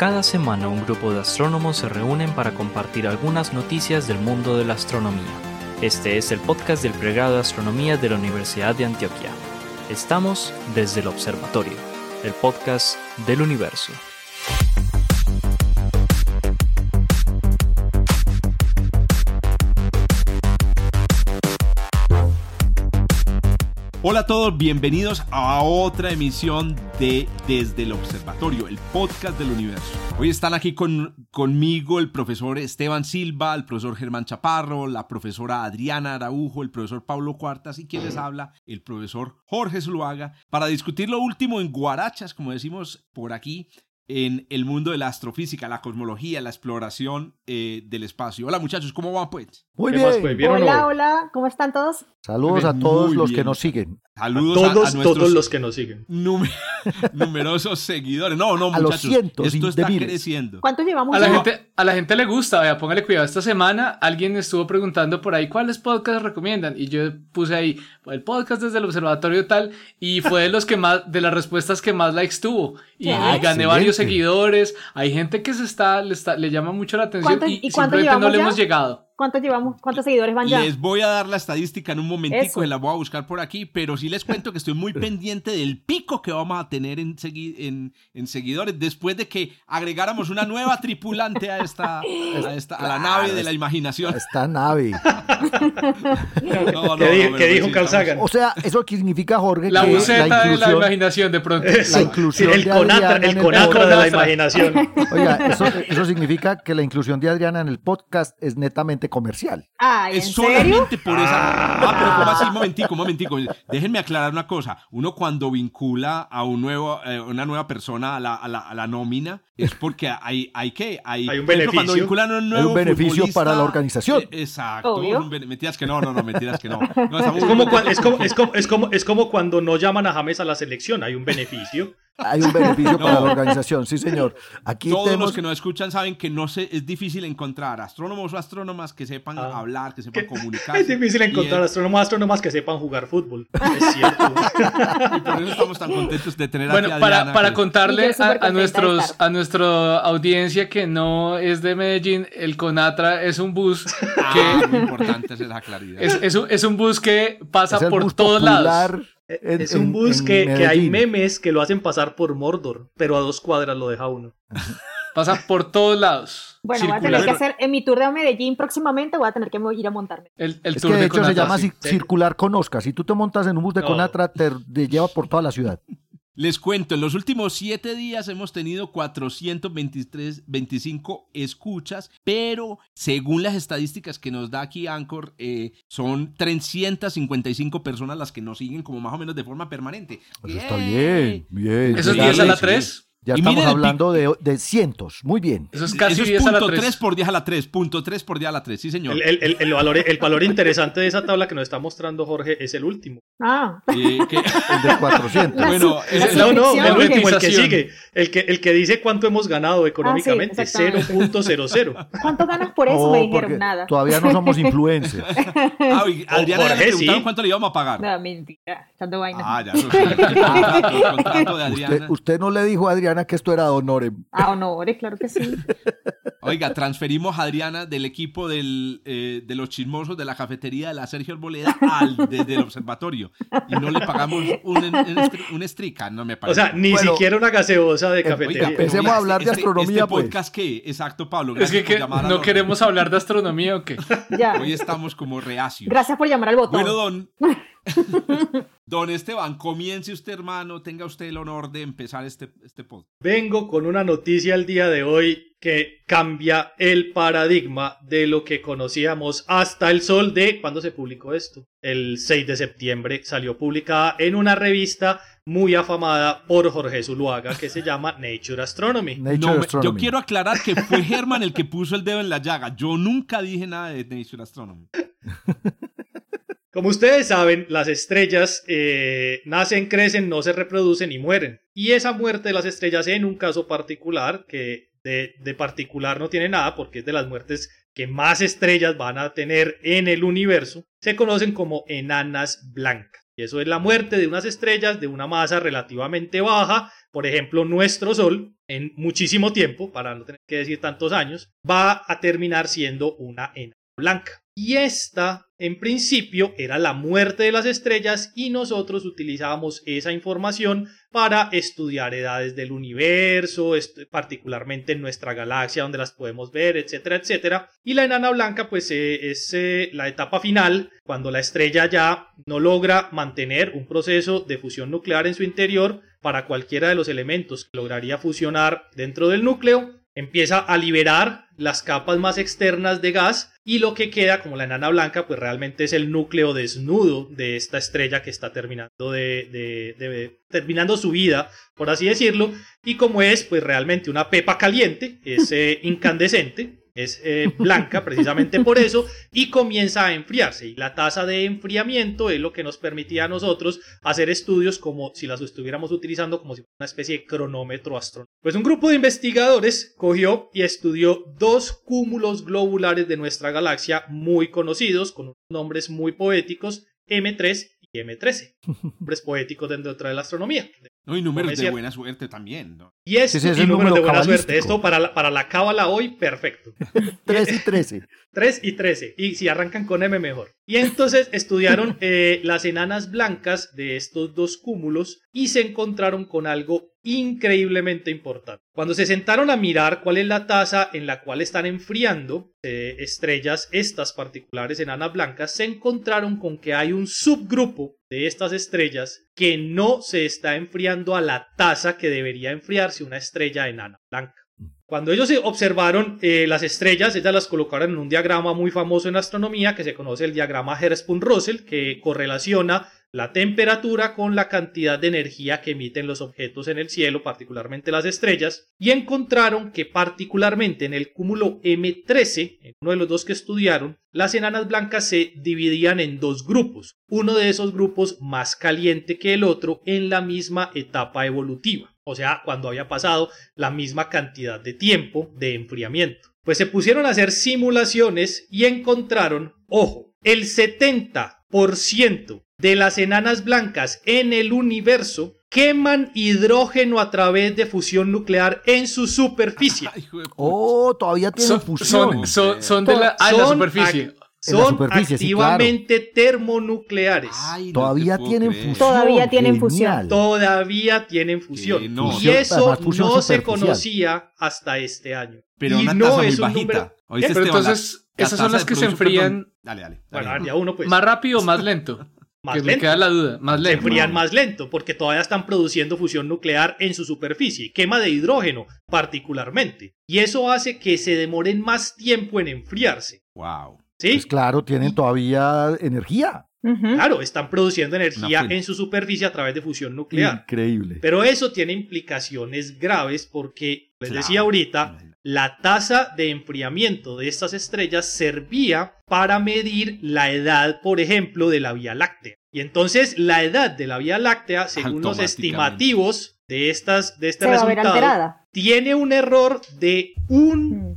Cada semana un grupo de astrónomos se reúnen para compartir algunas noticias del mundo de la astronomía. Este es el podcast del pregrado de astronomía de la Universidad de Antioquia. Estamos desde el observatorio, el podcast del universo. Hola a todos, bienvenidos a otra emisión de Desde el Observatorio, el podcast del universo. Hoy están aquí con, conmigo el profesor Esteban Silva, el profesor Germán Chaparro, la profesora Adriana Araujo, el profesor Pablo Cuartas y quien les habla, el profesor Jorge Zuluaga, para discutir lo último en guarachas, como decimos por aquí, en el mundo de la astrofísica, la cosmología, la exploración eh, del espacio. Hola muchachos, ¿cómo van pues? Muy bien. Pues? hola, hola, ¿cómo están todos? Saludos a todos los que nos siguen. Saludos a todos, a, nuestros todos los que nos siguen. numerosos seguidores. No, no, a muchachos. Los cientos esto está miles. creciendo. ¿Cuántos llevamos? A la, gente, a la gente le gusta, vea, póngale cuidado. Esta semana alguien estuvo preguntando por ahí cuáles podcasts recomiendan. Y yo puse ahí el podcast desde el observatorio tal. Y fue de los que más, de las respuestas que más likes tuvo. Y, y gané excelente. varios seguidores. Hay gente que se está, le, está, le llama mucho la atención ¿Cuánto- y, y cuánto simplemente no le hemos llegado. ¿Cuántos llevamos? ¿Cuántos seguidores van ya? Les voy a dar la estadística en un momentico, Eso. se la voy a buscar por aquí, pero sí les cuento que estoy muy pendiente del pico que vamos a tener en, segui- en, en seguidores después de que agregáramos una nueva tripulante a esta, a, esta- a la nave de la imaginación. Esta nave. No, no, ¿Qué, no, sí dijo Carl Sagan? O sea, eso significa, Jorge, La que buceta la de la imaginación de pronto. Eso, la inclusión el de conatra, Adriana el conatra de la imaginación. Oiga, eso, eso significa que la inclusión de Adriana en el podcast es netamente comercial. Ay, ¿en Es serio? solamente por esa. Ah, pero ¿cómo así? Un momentico, un momentico. Déjenme aclarar una cosa. Uno cuando vincula a un nuevo, eh, una nueva persona a la, a la, a la nómina es porque hay, hay que. Hay, Hay un ejemplo, Cuando beneficio. vinculan a un Hay nuevo un beneficio para la organización. eh, exacto. Un Mentiras que no, no, no, mentiras que no. No, Es como, es, como, es, como, es, como, es como cuando no llaman a James a la selección, hay un beneficio. Hay un beneficio No. para la organización, sí, señor. Aquí Todos tenemos los que nos escuchan saben que no se, es difícil encontrar astrónomos o astrónomas que sepan Ah. hablar, que sepan comunicarse. Es difícil encontrar astrónomos, astrónomas que sepan jugar fútbol. Es cierto. y por eso estamos tan contentos de tener Bueno, aquí a para, Diana, para que- contarle a, a nuestros a nuestra audiencia que no es de Medellín, el Conatra es un bus Ah, que muy importante es esa claridad. es, es un, es un bus que pasa es por todos lados. En- es un bus en que, que hay memes que lo hacen pasar por Mordor, pero a dos cuadras lo deja uno. Pasa por todos lados. Bueno, voy a Circular. tener que hacer, en mi tour de Medellín próximamente, voy a tener que ir a montarme. El, el Es tour que de de hecho se llama sí. ci- circular con Oscar. Si tú te montas en un bus de No. Conatra, te, te lleva por toda la ciudad. Les cuento, en los últimos siete días hemos tenido 423, 25 escuchas, pero según las estadísticas que nos da aquí Anchor, eh, son 355 personas las que nos siguen como más o menos de forma permanente. Pues está bien, bien. Esos Sí, 10 a la sí. 3. Ya Y estamos hablando de, de cientos. Muy bien. Eso es casi Eso es 10 a la punto 3. 3 por 10 a la 3, punto 3 por 10 a la 3, sí señor. El, el- el- el valor, el valor interesante de esa tabla que nos está mostrando Jorge es el último. Ah, Eh, que- El de 400. La bueno, es- No, no, el último, el que sigue. El que, el que dice cuánto hemos ganado económicamente. exactamente. 0.00. ¿cuánto ganas por eso? No, Me dijeron nada. Todavía no somos influencers. Ah, y Adriana ya le Jorge, preguntaron sí. cuánto le íbamos a pagar. No, mentira, echando vaina. Ah, ya, eso sí, el contrato, el contrato de Usted, Adriana. usted no le dijo a Adriana que esto era honorem. Ah, honores, claro que sí. Oiga, transferimos a Adriana del equipo del, eh, de los chismosos de la cafetería de la Sergio Arboleda al desde el observatorio. Y no le pagamos un, un, estri- un estrica, no me O parece. sea, ni Bueno, siquiera una gaseosa de eh, cafetería. Oiga, pero empecemos oiga, a hablar de este- astronomía, este pues. podcast qué? Exacto, Pablo. Es que, por que llamar a no los- queremos hablar de astronomía o qué. Ya. Hoy estamos como reacios. Gracias por llamar al botón. Bueno, don. Don Esteban, comience usted, hermano. Tenga usted el honor de empezar este, este podcast. Vengo con una noticia el día de hoy que cambia el paradigma de lo que conocíamos hasta el sol de cuando se publicó esto. El 6 de septiembre salió publicada en una revista muy afamada por Jorge Zuluaga que se llama Nature Astronomy. Nature No, me- yo Astronomy. quiero aclarar que fue Germán el que puso el dedo en la llaga. Yo nunca dije nada de Nature Astronomy. Como ustedes saben, las estrellas eh, nacen, crecen, no se reproducen y mueren. Y esa muerte de las estrellas en un caso particular, que de, de particular no tiene nada porque es de las muertes que más estrellas van a tener en el universo, se conocen como enanas blancas. Y eso es la muerte de unas estrellas de una masa relativamente baja, por ejemplo nuestro Sol, en muchísimo tiempo, para no tener que decir tantos años, va a terminar siendo una enana blanca. Y esta, en principio, era la muerte de las estrellas y nosotros utilizábamos esa información para estudiar edades del universo, particularmente en nuestra galaxia donde las podemos ver, etcétera, etcétera. Y la enana blanca, pues eh, es eh, la etapa final, cuando la estrella ya no logra mantener un proceso de fusión nuclear en su interior para cualquiera de los elementos que lograría fusionar dentro del núcleo empieza a liberar las capas más externas de gas y lo que queda como la enana blanca pues realmente es el núcleo desnudo de esta estrella que está terminando de, terminando su vida por así decirlo. Y como es pues realmente una pepa caliente es eh, incandescente es eh, blanca precisamente por eso y comienza a enfriarse y la tasa de enfriamiento es lo que nos permitía a nosotros hacer estudios como si las estuviéramos utilizando como si fuera una especie de cronómetro astronómico. Pues un grupo de investigadores cogió y estudió dos cúmulos globulares de nuestra galaxia muy conocidos con nombres muy poéticos M3 y M13, nombres poéticos dentro de la astronomía. No, y números de buena suerte también. ¿no? Y es, y números de buena suerte. Esto para la, para la cábala hoy, perfecto. 3 y 13. 3 y 13. Y si arrancan con M, mejor. Y entonces estudiaron eh, las enanas blancas de estos dos cúmulos y se encontraron con algo increíblemente importante. Cuando se sentaron a mirar cuál es la tasa en la cual están enfriando eh, estrellas, estas particulares enanas blancas, se encontraron con que hay un subgrupo de estas estrellas que no se está enfriando a la tasa que debería enfriarse una estrella enana blanca. Cuando ellos observaron eh, las estrellas, ellas las colocaron en un diagrama muy famoso en astronomía que se conoce el diagrama Hertzsprung-Russell, que correlaciona la temperatura con la cantidad de energía que emiten los objetos en el cielo, particularmente las estrellas, y encontraron que particularmente en el cúmulo M13, en uno de los dos que estudiaron, las enanas blancas se dividían en dos grupos, uno de esos grupos más caliente que el otro en la misma etapa evolutiva, o sea, cuando había pasado la misma cantidad de tiempo de enfriamiento. Pues se pusieron a hacer simulaciones y encontraron, ojo, el 70% de las enanas blancas en el universo queman hidrógeno a través de fusión nuclear en su superficie. oh, todavía tienen fusión. Son, de la, ah, superficie. Son activamente termonucleares. todavía tienen fusión. Todavía tienen fusión. Todavía tienen fusión. y eso no se conocía hasta este año. Pero una no es un bajita. Pero entonces, esas son las que se enfrían. Dale, dale. Bueno, uno pues. Más rápido o más lento más lento. Me queda la duda, más lento. Se enfrían más lento porque todavía están produciendo fusión nuclear en su superficie, quema de hidrógeno particularmente. Y eso hace que se demoren más tiempo en enfriarse. Wow. ¿Sí? Pues claro, tienen todavía energía. Claro, están produciendo energía en su superficie a través de fusión nuclear. Increíble. Pero eso tiene implicaciones graves porque, les decía ahorita, la tasa de enfriamiento de estas estrellas servía para medir la edad, por ejemplo, de la Vía Láctea. Y entonces la edad de la Vía Láctea, según los estimativos de, estas, de este resultado, tiene un error de un... Mm.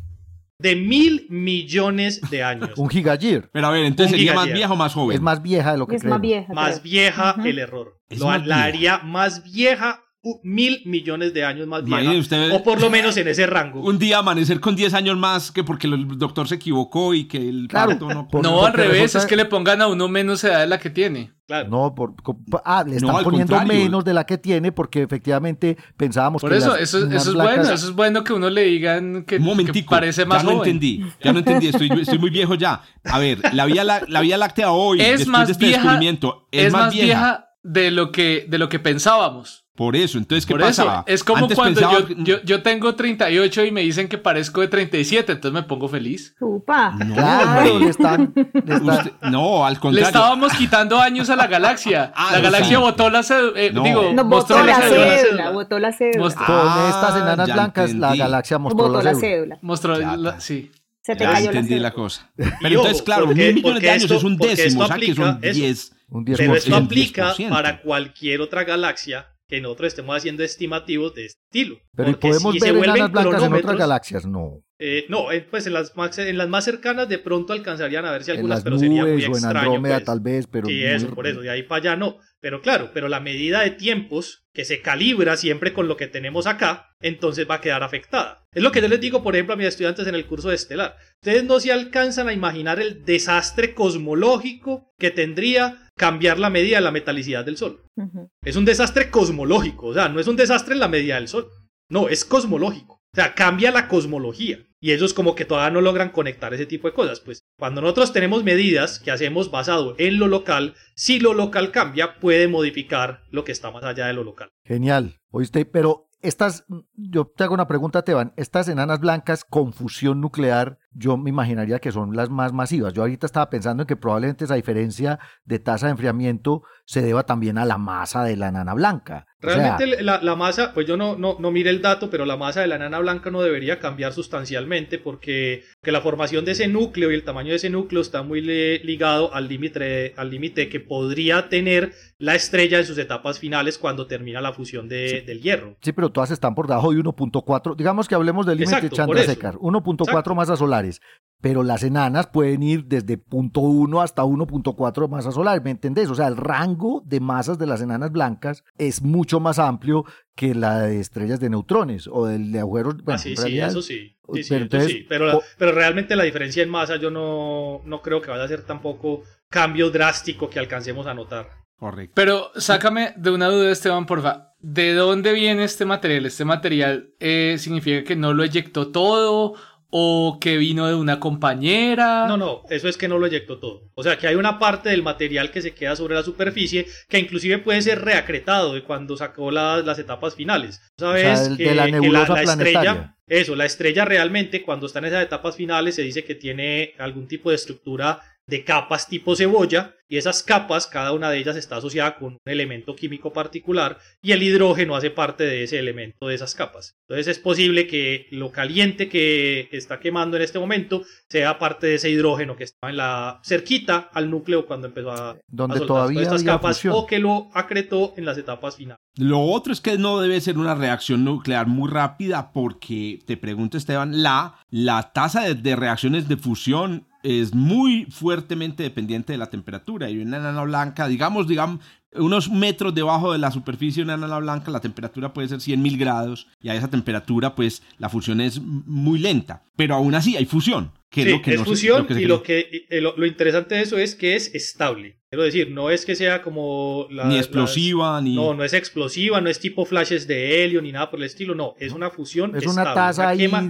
de mil millones de años. un gigayir. Pero a ver, entonces sería más vieja o más joven. Es más vieja de lo que es más vieja. Más vieja el error. la haría más vieja mil millones de años más vieja, o por lo menos en ese rango. Un día amanecer con 10 años más que porque el doctor se equivocó y que el claro, no... no, al revés, es que le pongan a uno menos edad de la que tiene. Claro. No, por, ah, le están poniendo menos de la que tiene porque efectivamente pensábamos por que eso, eso, eso es bueno, eso es bueno que uno le digan que, parece más ya no entendí, ya no entendí, estoy, estoy, muy viejo ya. A ver, la Vía, la, la vía Láctea hoy, es después más de este vieja, descubrimiento, es, más vieja de lo que, de lo que pensábamos. Por eso, entonces, ¿qué pasa? Es como cuando yo, yo, tengo 38 y me dicen que parezco de 37, entonces me pongo feliz. Upa. No, claro, le están, no, al contrario. Le estábamos quitando años a la galaxia. Ah, la galaxia botó la cédula. Eh, digo, mostró la, cédula. Botó la cédula. Con estas enanas blancas, la galaxia mostró botó la, cédula. Mostró la, sí. Se te cayó entendí la, la, cosa. Pero entonces, claro, mil millones de años es un décimo, o sea que son 10. Un 10%. Pero esto aplica para cualquier otra galaxia que nosotros estemos haciendo estimativos de estilo. Pero podemos ver enanas blancas en otras galaxias, no. Eh, no, eh, pues en las, más, en las más cercanas de pronto alcanzarían a ver si algunas, en pero sería muy o extraño. En Andrómeda pues. tal vez, pero. Sí, eso, por eso, de ahí para allá no. Pero claro, pero la medida de tiempos que se calibra siempre con lo que tenemos acá, entonces va a quedar afectada. Es lo que yo les digo, por ejemplo, a mis estudiantes en el curso de Estelar. Ustedes no se alcanzan a imaginar el desastre cosmológico que tendría cambiar la medida de la metalicidad del Sol. Es un desastre cosmológico, o sea, no es un desastre en la medida del Sol. No, es cosmológico. O sea, cambia la cosmología. Y ellos como que todavía no logran conectar ese tipo de cosas. Pues cuando nosotros tenemos medidas que hacemos basado en lo local, si lo local cambia, puede modificar lo que está más allá de lo local. Genial. Oíste, pero estas, yo te hago una pregunta, Teban. Estas enanas blancas con fusión nuclear, yo me imaginaría que son las más masivas. Yo ahorita estaba pensando en que probablemente esa diferencia de tasa de enfriamiento se deba también a la masa de la enana blanca. Realmente la, la, masa, pues yo no, no, no mire el dato, pero la masa de la enana blanca no debería cambiar sustancialmente porque que la formación de ese núcleo y el tamaño de ese núcleo está muy ligado al límite al límite que podría tener la estrella en sus etapas finales cuando termina la fusión de, del hierro. Sí, pero todas están por debajo de 1.4. Digamos que hablemos del límite de Chandrasekhar, 1.4 masas solares pero las enanas pueden ir desde 0.1 hasta 1.4 masas solares, ¿me entendés? O sea, el rango de masas de las enanas blancas es mucho más amplio que la de estrellas de neutrones o del de agujeros. Bueno, ah, sí, sí, eso sí. sí, pero, sí. Pero, pero, realmente la diferencia en masa yo no, no creo que vaya a ser tampoco cambio drástico que alcancemos a notar. Correcto. Pero sácame de una duda, Esteban, porfa. ¿De dónde viene este material? ¿Este material eh, significa que no lo eyectó todo? O que vino de una compañera. No, no, eso es que no lo eyectó todo. O sea, que hay una parte del material que se queda sobre la superficie que inclusive puede ser reacretado de cuando sacó las etapas finales. Sabes que, la, estrella, eso, la estrella realmente cuando está en esas etapas finales se dice que tiene algún tipo de estructura de capas tipo cebolla y esas capas, cada una de ellas está asociada con un elemento químico particular y el hidrógeno hace parte de ese elemento de esas capas. Entonces es posible que lo caliente que está quemando en este momento sea parte de ese hidrógeno que estaba en la cerquita al núcleo cuando empezó a, Donde todavía estas capas o que lo acretó en las etapas finales. Lo otro es que no debe ser una reacción nuclear muy rápida porque, te pregunto Esteban, la, la tasa de, de reacciones de fusión es muy fuertemente dependiente de la temperatura. Y una enana blanca, digamos, digamos, unos metros debajo de la superficie de una enana blanca, la temperatura puede ser 100.000 grados y a esa temperatura, pues, la fusión es muy lenta. Pero aún así hay fusión. Que es, lo que fusión y lo, que, lo, interesante de eso es que es estable. Quiero decir, no es que sea como... ni explosiva, ni... No, no es explosiva, no es tipo flashes de helio, ni nada por el estilo, no. Es una fusión Es una tasa una quema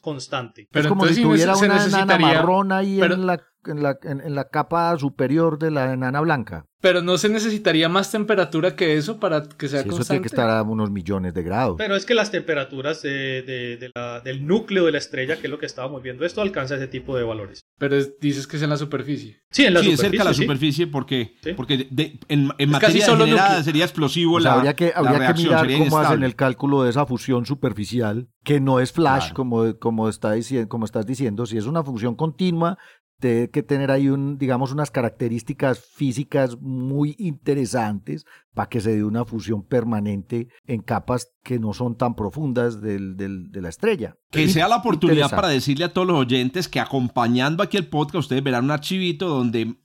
constante. Pero es como si tuviera una enana marrón ahí en la en la, en, la capa superior de la enana blanca. Pero no se necesitaría más temperatura que eso para que sea constante. Eso tiene que estar a unos millones de grados. Pero es que las temperaturas de, la, del núcleo de la estrella, que es lo que estábamos viendo, esto alcanza ese tipo de valores. Pero dices que es en la superficie. Sí, en la superficie. cerca de la superficie porque, porque en, en materia generada sería explosivo la Habría que, habría que mirar cómo hacen el cálculo de esa fusión superficial, que no es flash, como, como, está diciendo, como estás diciendo. Si es una fusión continua, tiene que tener ahí un, digamos, unas características físicas muy interesantes para que se dé una fusión permanente en capas que no son tan profundas del, de la estrella. Que sea la oportunidad para decirle a todos los oyentes que acompañando aquí el podcast ustedes verán un archivito donde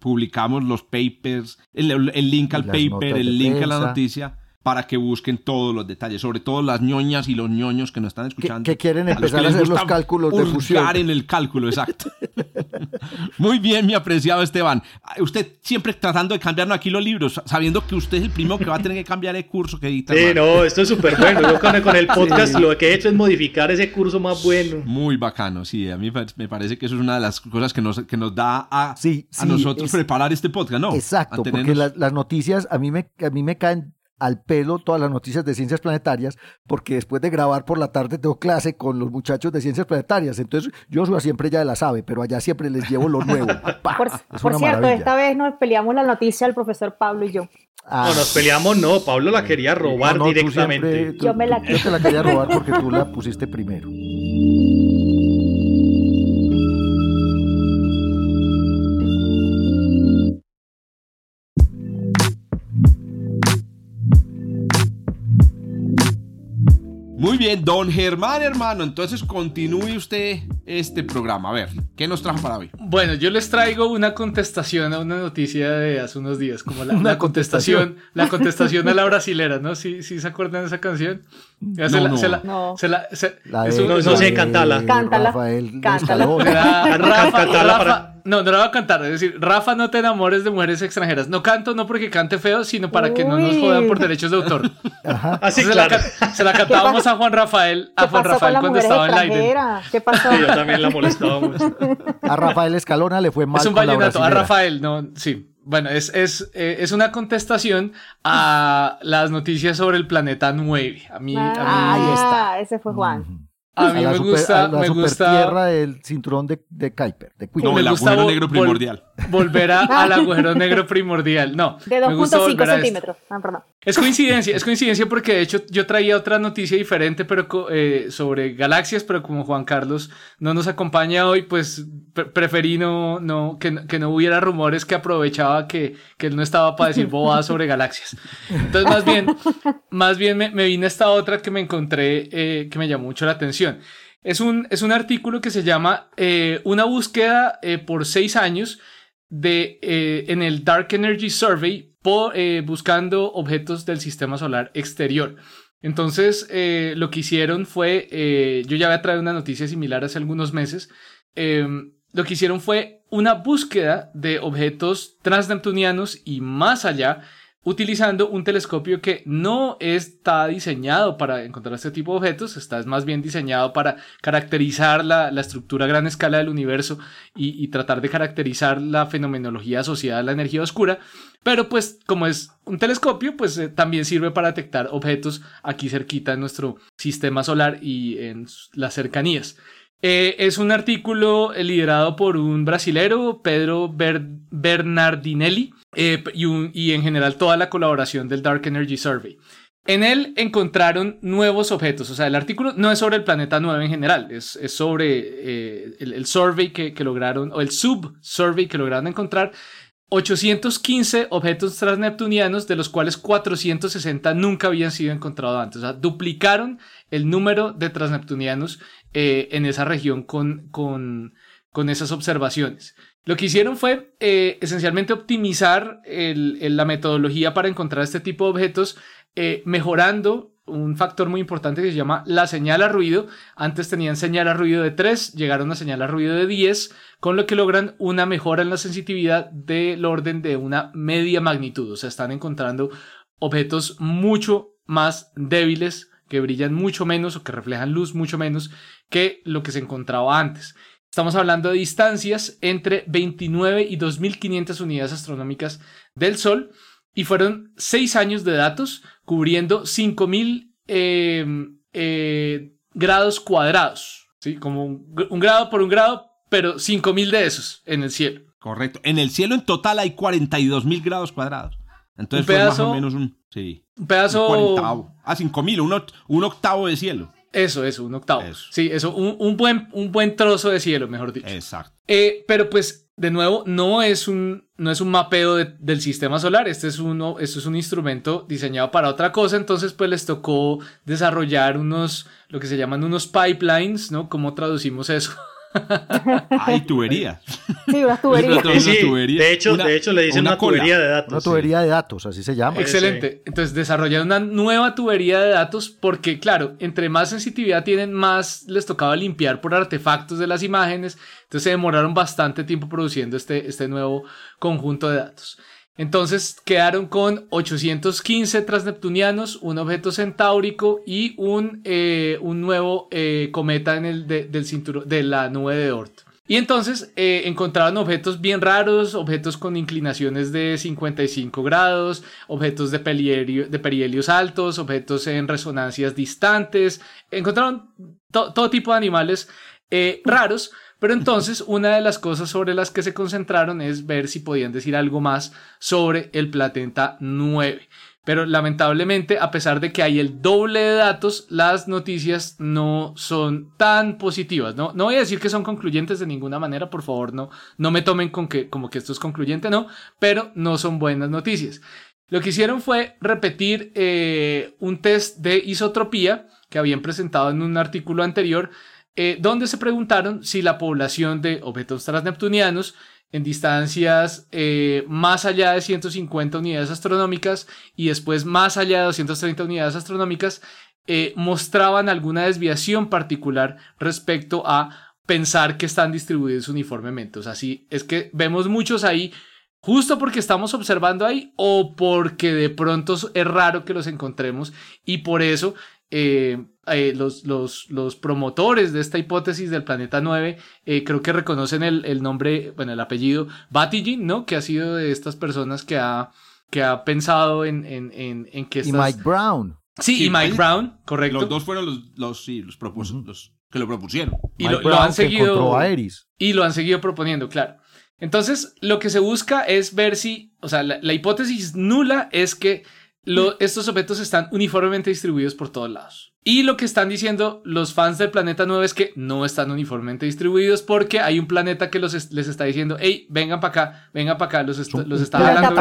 publicamos los papers, el, link al paper, el link a la noticia para que busquen todos los detalles, sobre todo las ñoñas y los ñoños que nos están escuchando. Que, quieren empezar a, hacer los cálculos de fusión. en el cálculo, exacto. Muy bien, mi apreciado Esteban. Usted siempre tratando de cambiarnos aquí los libros, sabiendo que usted es el primero que va a tener que cambiar el curso que edita. Sí, no, esto es súper bueno. Yo con, el podcast lo que he hecho es modificar ese curso más bueno. Muy bacano, sí. A mí me parece que eso es una de las cosas que nos, que nos da a, a nosotros preparar este podcast, ¿no? Exacto, porque las noticias a mí me, a mí me caen al pelo todas las noticias de ciencias planetarias, porque después de grabar por la tarde tengo clase con los muchachos de ciencias planetarias. Entonces, yo siempre ya la sabe, pero allá siempre les llevo lo nuevo. Por, cierto, esta vez nos peleamos la noticia el profesor Pablo y yo. Ah. No, nos peleamos, no. Pablo la quería robar directamente. yo me la Yo te la quería robar porque tú la pusiste primero. Muy bien, don Germán, hermano. Entonces continúe usted este programa. A ver, ¿qué nos trajo para hoy? Bueno, yo les traigo una contestación a una noticia de hace unos días, como la, una contestación, la contestación a la brasilera, ¿no? ¿Sí, sí se acuerdan de esa canción? No, no. no. no, sé, cántala. Cántala. Rafael, cántala. Rafa, Rafa, no, no la voy a cantar. Es decir, Rafa, no te enamores de mujeres extranjeras. No canto no porque cante feo, sino para que no nos jodan por derechos de autor. Ajá. Así, claro. Se la, cantábamos a Juan Rafael, a Juan Rafael cuando estaba en Leiden. ¿Qué pasó? yo también la molestaba mucho. A Rafael Escalona le fue mal. Es un vallenato. A Rafael, no, sí. Bueno, es, es, eh, es, una contestación a las noticias sobre el planeta 9. A mí, ah, a mí... Ahí está. Ese fue Juan. A mí me gusta, la me gusta tierra del cinturón de, de Kuiper. De no, me el gusta agujero negro vol- primordial. volver a- al agujero negro primordial. No, De me gusta 2.5 volver a esto. centímetros. Ah, perdón. Es coincidencia, es coincidencia porque de hecho yo traía otra noticia diferente pero eh, sobre galaxias, pero como Juan Carlos no nos acompaña hoy, pues pre- preferí no, que, no- hubiera rumores que aprovechaba que, él no estaba para decir bobadas sobre galaxias. Entonces más bien, más bien me, me vine a esta otra que me encontré eh, que me llamó mucho la atención. Es un, es un artículo que se llama eh, Una búsqueda por seis años de, en el Dark Energy Survey eh, buscando objetos del sistema solar exterior. Entonces, eh, lo que hicieron fue, eh, yo ya había traído una noticia similar hace algunos meses, eh, lo que hicieron fue una búsqueda de objetos transneptunianos y más allá, utilizando un telescopio que no está diseñado para encontrar este tipo de objetos, está más bien diseñado para caracterizar la, la estructura a gran escala del universo y, tratar de caracterizar la fenomenología asociada a la energía oscura. Pero pues como es un telescopio, pues eh, también sirve para detectar objetos aquí cerquita en nuestro sistema solar y en las cercanías. Eh, es un artículo eh, liderado por un brasilero, Pedro Ber- Bernardinelli, eh, y, en general toda la colaboración del Dark Energy Survey. En él encontraron nuevos objetos, o sea, el artículo no es sobre el planeta 9 en general, es, sobre el, survey que lograron, o el sub-survey que lograron encontrar, 815 objetos transneptunianos, de los cuales 460 nunca habían sido encontrados antes. O sea, duplicaron el número de transneptunianos eh, en esa región con, con, con esas observaciones. Lo que hicieron fue eh, esencialmente optimizar la metodología para encontrar este tipo de objetos, eh, mejorando un factor muy importante que se llama la señal a ruido. Antes tenían señal a ruido de 3, llegaron a señal a ruido de 10, con lo que logran una mejora en la sensitividad del orden de una media magnitud. O sea, están encontrando objetos mucho más débiles, que brillan mucho menos o que reflejan luz mucho menos que lo que se encontraba antes. Estamos hablando de distancias entre 29 y 2500 unidades astronómicas del Sol y fueron seis años de datos cubriendo 5000 eh, eh, grados cuadrados, ¿sí? Como un, un grado por un grado, pero 5000 de esos en el cielo. Correcto. En el cielo en total hay 42 mil grados cuadrados. Entonces fue más o menos un... Sí. Un pedazo... Un cuarentavo. Ah, 5 mil, un, un octavo de cielo. Eso, eso, un octavo. Eso. Sí, eso, un, un buen, un buen trozo de cielo, mejor dicho. Exacto. Eh, pero pues, de nuevo, no es un, no es un mapeo de- del sistema solar. Este es, uno, esto es un instrumento diseñado para otra cosa. Entonces, pues les tocó desarrollar unos, lo que se llaman unos pipelines, ¿no? ¿Cómo traducimos eso? Hay tuberías. Sí, unas tuberías. Una Sí, tubería. de hecho, Una- de hecho le dicen una una, cola. tubería de datos. Una sí. tubería de datos, así se llama. Ex- Excelente. Entonces desarrollaron una nueva tubería de datos porque, claro, entre más sensitividad tienen, más les tocaba limpiar por artefactos de las imágenes. Entonces se demoraron bastante tiempo produciendo este, este nuevo conjunto de datos. Entonces quedaron con 815 transneptunianos, un objeto centáurico y un, eh, un nuevo eh, cometa en el de, del de la nube de Oort. Y entonces eh, encontraron objetos bien raros, objetos con inclinaciones de 55 grados, objetos de, pelihelio- de perihelios altos, objetos en resonancias distantes. Encontraron to- todo tipo de animales raros, pero entonces una de las cosas sobre las que se concentraron es ver si podían decir algo más sobre el planeta 9. Pero lamentablemente, a pesar de que hay el doble de datos, las noticias no son tan positivas. No, no voy a decir que son concluyentes de ninguna manera, por favor, no, no me tomen con que, como que esto es concluyente, no, pero no son buenas noticias. Lo que hicieron fue repetir eh, un test de isotropía que habían presentado en un artículo anterior, eh, donde se preguntaron si la población de objetos transneptunianos en distancias eh, más allá de 150 unidades astronómicas y después más allá de 230 unidades astronómicas mostraban alguna desviación particular respecto a pensar que están distribuidos uniformemente. O sea, sí, es que vemos muchos ahí justo porque estamos observando ahí o porque de pronto es raro que los encontremos y por eso eh, eh, los, los, los, promotores de esta hipótesis del planeta 9 eh, creo que reconocen el, el, nombre, bueno, el apellido Batygin, ¿no? Que ha sido de estas personas que ha, que ha pensado en, en, en, en que... Estas... Y Mike Brown. Sí, y Mike Brown, correcto. Los dos fueron los, los, sí, los, que lo propusieron. Y lo, lo, han seguido... Y lo han seguido proponiendo, claro. Entonces, lo que se busca es ver si, o sea, la, hipótesis nula es que estos objetos están uniformemente distribuidos por todos lados. Y lo que están diciendo los fans del planeta 9 es que no están uniformemente distribuidos porque hay un planeta que les está diciendo, hey, vengan para acá, vengan para acá, los, los está jalando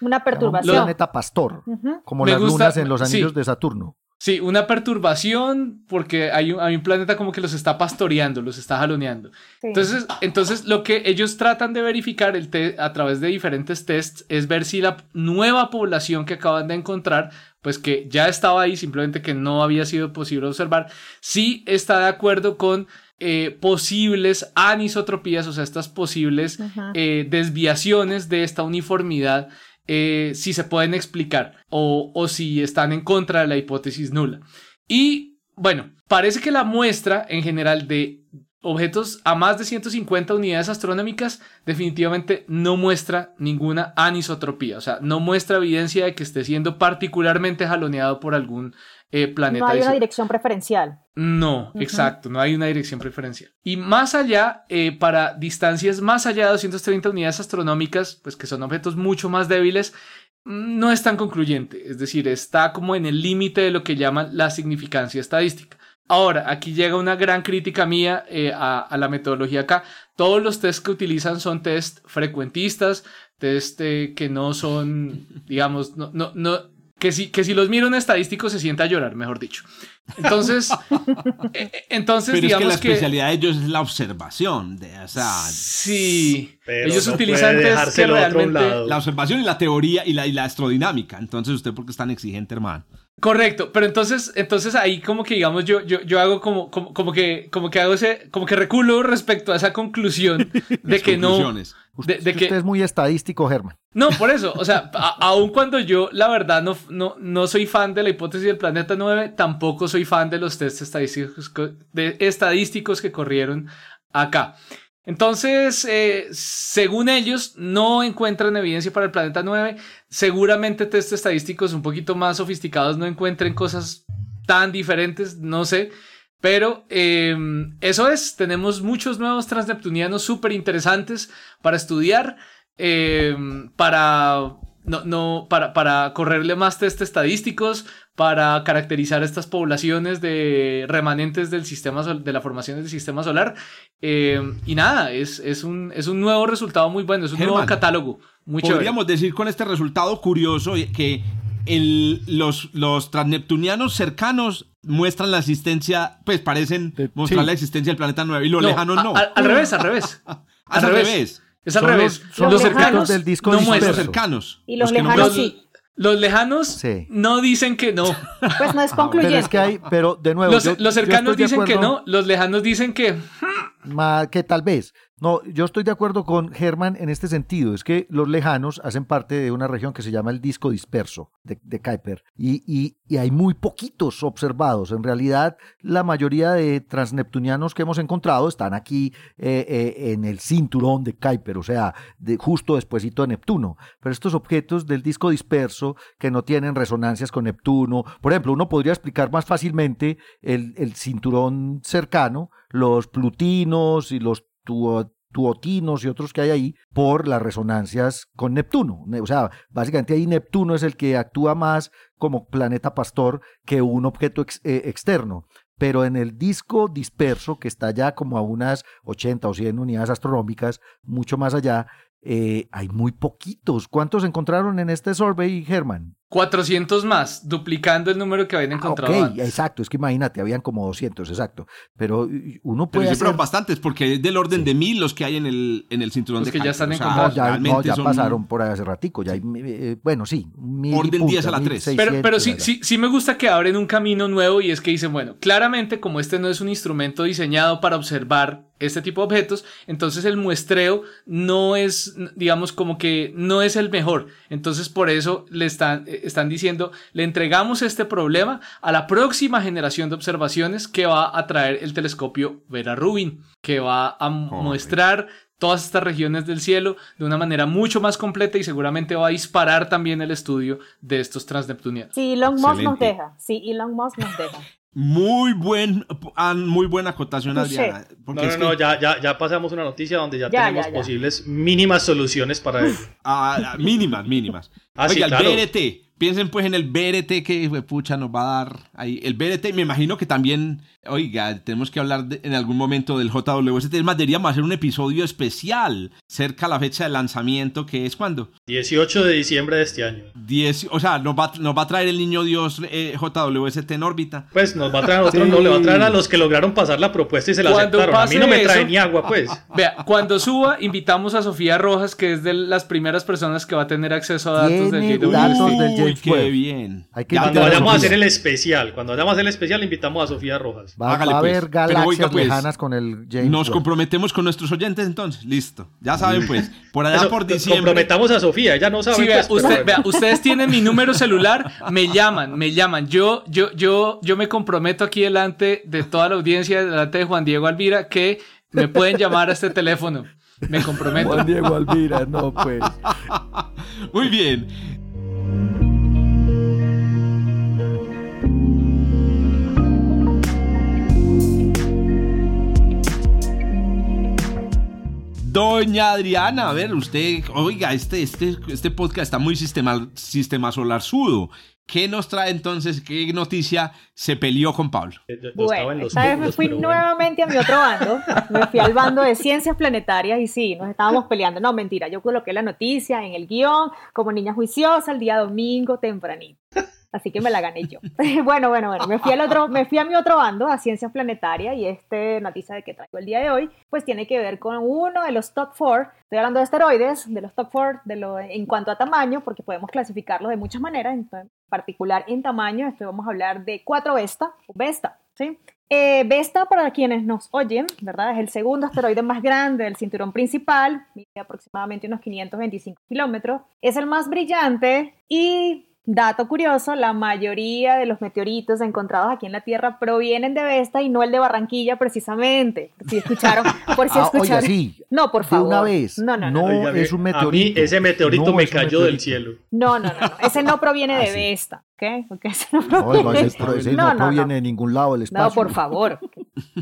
Una perturbación. Un planeta pastor, como las lunas en los anillos de Saturno. Sí, una perturbación porque hay un, hay un, planeta como que los está pastoreando, los está jaloneando. Entonces, entonces, lo que ellos tratan de verificar el a través de diferentes tests es ver si la nueva población que acaban de encontrar, pues que ya estaba ahí, simplemente que no había sido posible observar, si está de acuerdo con eh, posibles anisotropías, o sea, estas posibles eh, desviaciones de esta uniformidad eh, si se pueden explicar o, o si están en contra de la hipótesis nula. Y bueno, parece que la muestra en general de objetos a más de 150 unidades astronómicas definitivamente no muestra ninguna anisotropía, o sea, no muestra evidencia de que esté siendo particularmente jaloneado por algún eh, planeta. No hay una dirección preferencial. No, exacto, no hay una dirección preferencial. Y más allá, eh, para distancias más allá de 230 unidades astronómicas, pues que son objetos mucho más débiles, no es tan concluyente, es decir, está como en el límite de lo que llaman la significancia estadística. Ahora, aquí llega una gran crítica mía eh, a, la metodología acá. Todos los tests que utilizan son test frecuentistas, test que no son, digamos, no, no, no, que si, que si los miro en estadísticos se sienta a llorar, mejor dicho. Entonces, eh, eh, entonces Pero digamos es que la especialidad de ellos es la observación, de, o sea, sí, ellos utilizan que realmente la observación y la teoría y la, y la astrodinámica. Entonces, usted porque es tan exigente, hermano. Correcto, pero entonces, entonces ahí como que digamos yo, yo, yo hago como, como, como que, como que hago ese, como que reculo respecto a esa conclusión de que no, de, que usted es muy estadístico, Germán. No, por eso, o sea, aun cuando yo la verdad no, no, no soy fan de la hipótesis del planeta 9, tampoco soy fan de los test estadísticos, de estadísticos que corrieron acá. Entonces, eh, según ellos, no encuentran evidencia para el planeta 9. Seguramente test estadísticos un poquito más sofisticados no encuentren cosas tan diferentes, no sé. Pero em, eso es, tenemos muchos nuevos transneptunianos súper interesantes para estudiar, em, para no, no, para, para correrle más test estadísticos, para caracterizar estas poblaciones de remanentes del sistema de la formación del sistema solar. Eh, y nada, es, es, un, es un nuevo resultado muy bueno, es un nuevo catálogo. Muy Podríamos decir con este resultado curioso que el, los, los transneptunianos cercanos muestran la existencia, pues parecen mostrar la existencia del planeta 9 y los lejanos no. al revés, al revés. al, revés. Es al revés. Los, cercanos del disco no muestran cercanos. Y los, lejanos sí. Los lejanos no dicen que no. Pues no es concluyente. Pero, es que hay, pero de nuevo. Los, cercanos dicen que no, los lejanos dicen que. Que tal vez. No, yo estoy de acuerdo con Germán en este sentido. Es que los lejanos hacen parte de una región que se llama el disco disperso de, de Kuiper y, y, hay muy poquitos observados. En realidad, la mayoría de transneptunianos que hemos encontrado están aquí eh, eh, en el cinturón de Kuiper, o sea, de, justo despuesito de Neptuno. Pero estos objetos del disco disperso que no tienen resonancias con Neptuno, por ejemplo, uno podría explicar más fácilmente el, el cinturón cercano, los plutinos y los tuotinos y otros que hay ahí por las resonancias con Neptuno. O sea, básicamente ahí Neptuno es el que actúa más como planeta pastor que un objeto eh, externo. Pero en el disco disperso, que está ya como a unas 80 o 100 unidades astronómicas, mucho más allá, eh, hay muy poquitos. ¿Cuántos encontraron en este survey, Germán? 400 más, duplicando el número que habían ah, encontrado. ok, exacto, es que imagínate, habían como 200, exacto. Pero uno puede. Pero hacer... bastantes, porque es del orden de mil los que hay en el, en el cinturón los de que ya están encontrados. no, ya, pasaron por ahí hace ratico. Ya hay, eh, bueno, sí. Mil orden 10 a la 3. Pero, pero sí, sí, sí me gusta que abren un camino nuevo y es que dicen, bueno, claramente, como este no es un instrumento diseñado para observar este tipo de objetos, entonces el muestreo no es, digamos, como que no es el mejor. Entonces por eso le están, eh, están diciendo, le entregamos este problema a la próxima generación de observaciones que va a traer el telescopio Vera Rubin, que va a muestrar todas estas regiones del cielo de una manera mucho más completa y seguramente va a disparar también el estudio de estos transneptunianos. Sí, Elon Musk nos deja. Sí, Elon Musk nos deja. Muy buen, ah, muy buena acotación, Adriana. no, no, no, ya, ya, ya pasamos una noticia donde ya, tenemos posibles mínimas soluciones para él. Ah, ah, mínimas, mínimas. Oiga, el BRT, Piensen pues en el BRT que pucha nos va a dar ahí. El BRT, me imagino que también, oiga, tenemos que hablar en algún momento del JWST. Es más, deberíamos hacer un episodio especial cerca a la fecha de lanzamiento, que es cuando? 18 de diciembre de este año. o sea, nos va, nos va a traer el niño Dios eh, JWST en órbita. Pues nos va a traer a otros, no, le va a traer a los que lograron pasar la propuesta y se la aceptaron. A mí no me trae ni agua, pues. Vea, cuando suba, invitamos a Sofía Rojas, que es de las primeras personas que va a tener acceso a datos del JWST qué bien. cuando vayamos a hacer el especial, cuando vayamos a hacer el especial, invitamos a Sofía Rojas. Va, a pues. haber galaxias pues, lejanas con el James Nos comprometemos con nuestros oyentes entonces, listo. Ya saben pues, por allá por diciembre. Comprometamos a Sofía, ya no sabe. Pues, ustedes tienen mi número celular, me llaman, me llaman. Yo, yo, yo, yo me comprometo aquí delante de toda la audiencia, delante de Juan Diego Alvira, que me pueden llamar a este teléfono. Me comprometo. Juan Diego Alvira, no pues. Muy bien. Doña Adriana, a ver, usted, oiga, este, este, este podcast está muy sistema, sistema solar sudo. ¿Qué nos trae entonces? ¿Qué noticia se peleó con Pablo? Bueno, esta vez me fui nuevamente a mi otro bando. Me fui al bando de ciencias planetarias y sí, nos estábamos peleando. No, mentira, yo coloqué la noticia en el guion como niña juiciosa el día domingo tempranito así que me la gané yo. bueno, bueno, bueno, me fui, al otro, me fui a mi otro bando, a Ciencias Planetarias, y este noticia de que traigo el día de hoy, pues tiene que ver con uno de los top 4, estoy hablando de esteroides, de los top 4 de lo, en cuanto a tamaño, porque podemos clasificarlos de muchas maneras, en particular en tamaño, esto vamos a hablar de 4 Vesta, Vesta, ¿sí? Eh, Vesta, para quienes nos oyen, ¿verdad? Es el segundo asteroide más grande del cinturón principal, mide aproximadamente unos 525 kilómetros. Es el más brillante y Dato curioso, la mayoría de los meteoritos encontrados aquí en la Tierra provienen de Vesta y no el de Barranquilla precisamente. Si escucharon, por si ah, escucharon. No, por favor. una vez. No, no, no. es un meteorito. A mí ese meteorito me cayó del cielo. No, no, no, Ese no proviene de ah, Vesta. ¿Ok? Porque ese no proviene, no, proviene de ningún lado del espacio. No, por favor.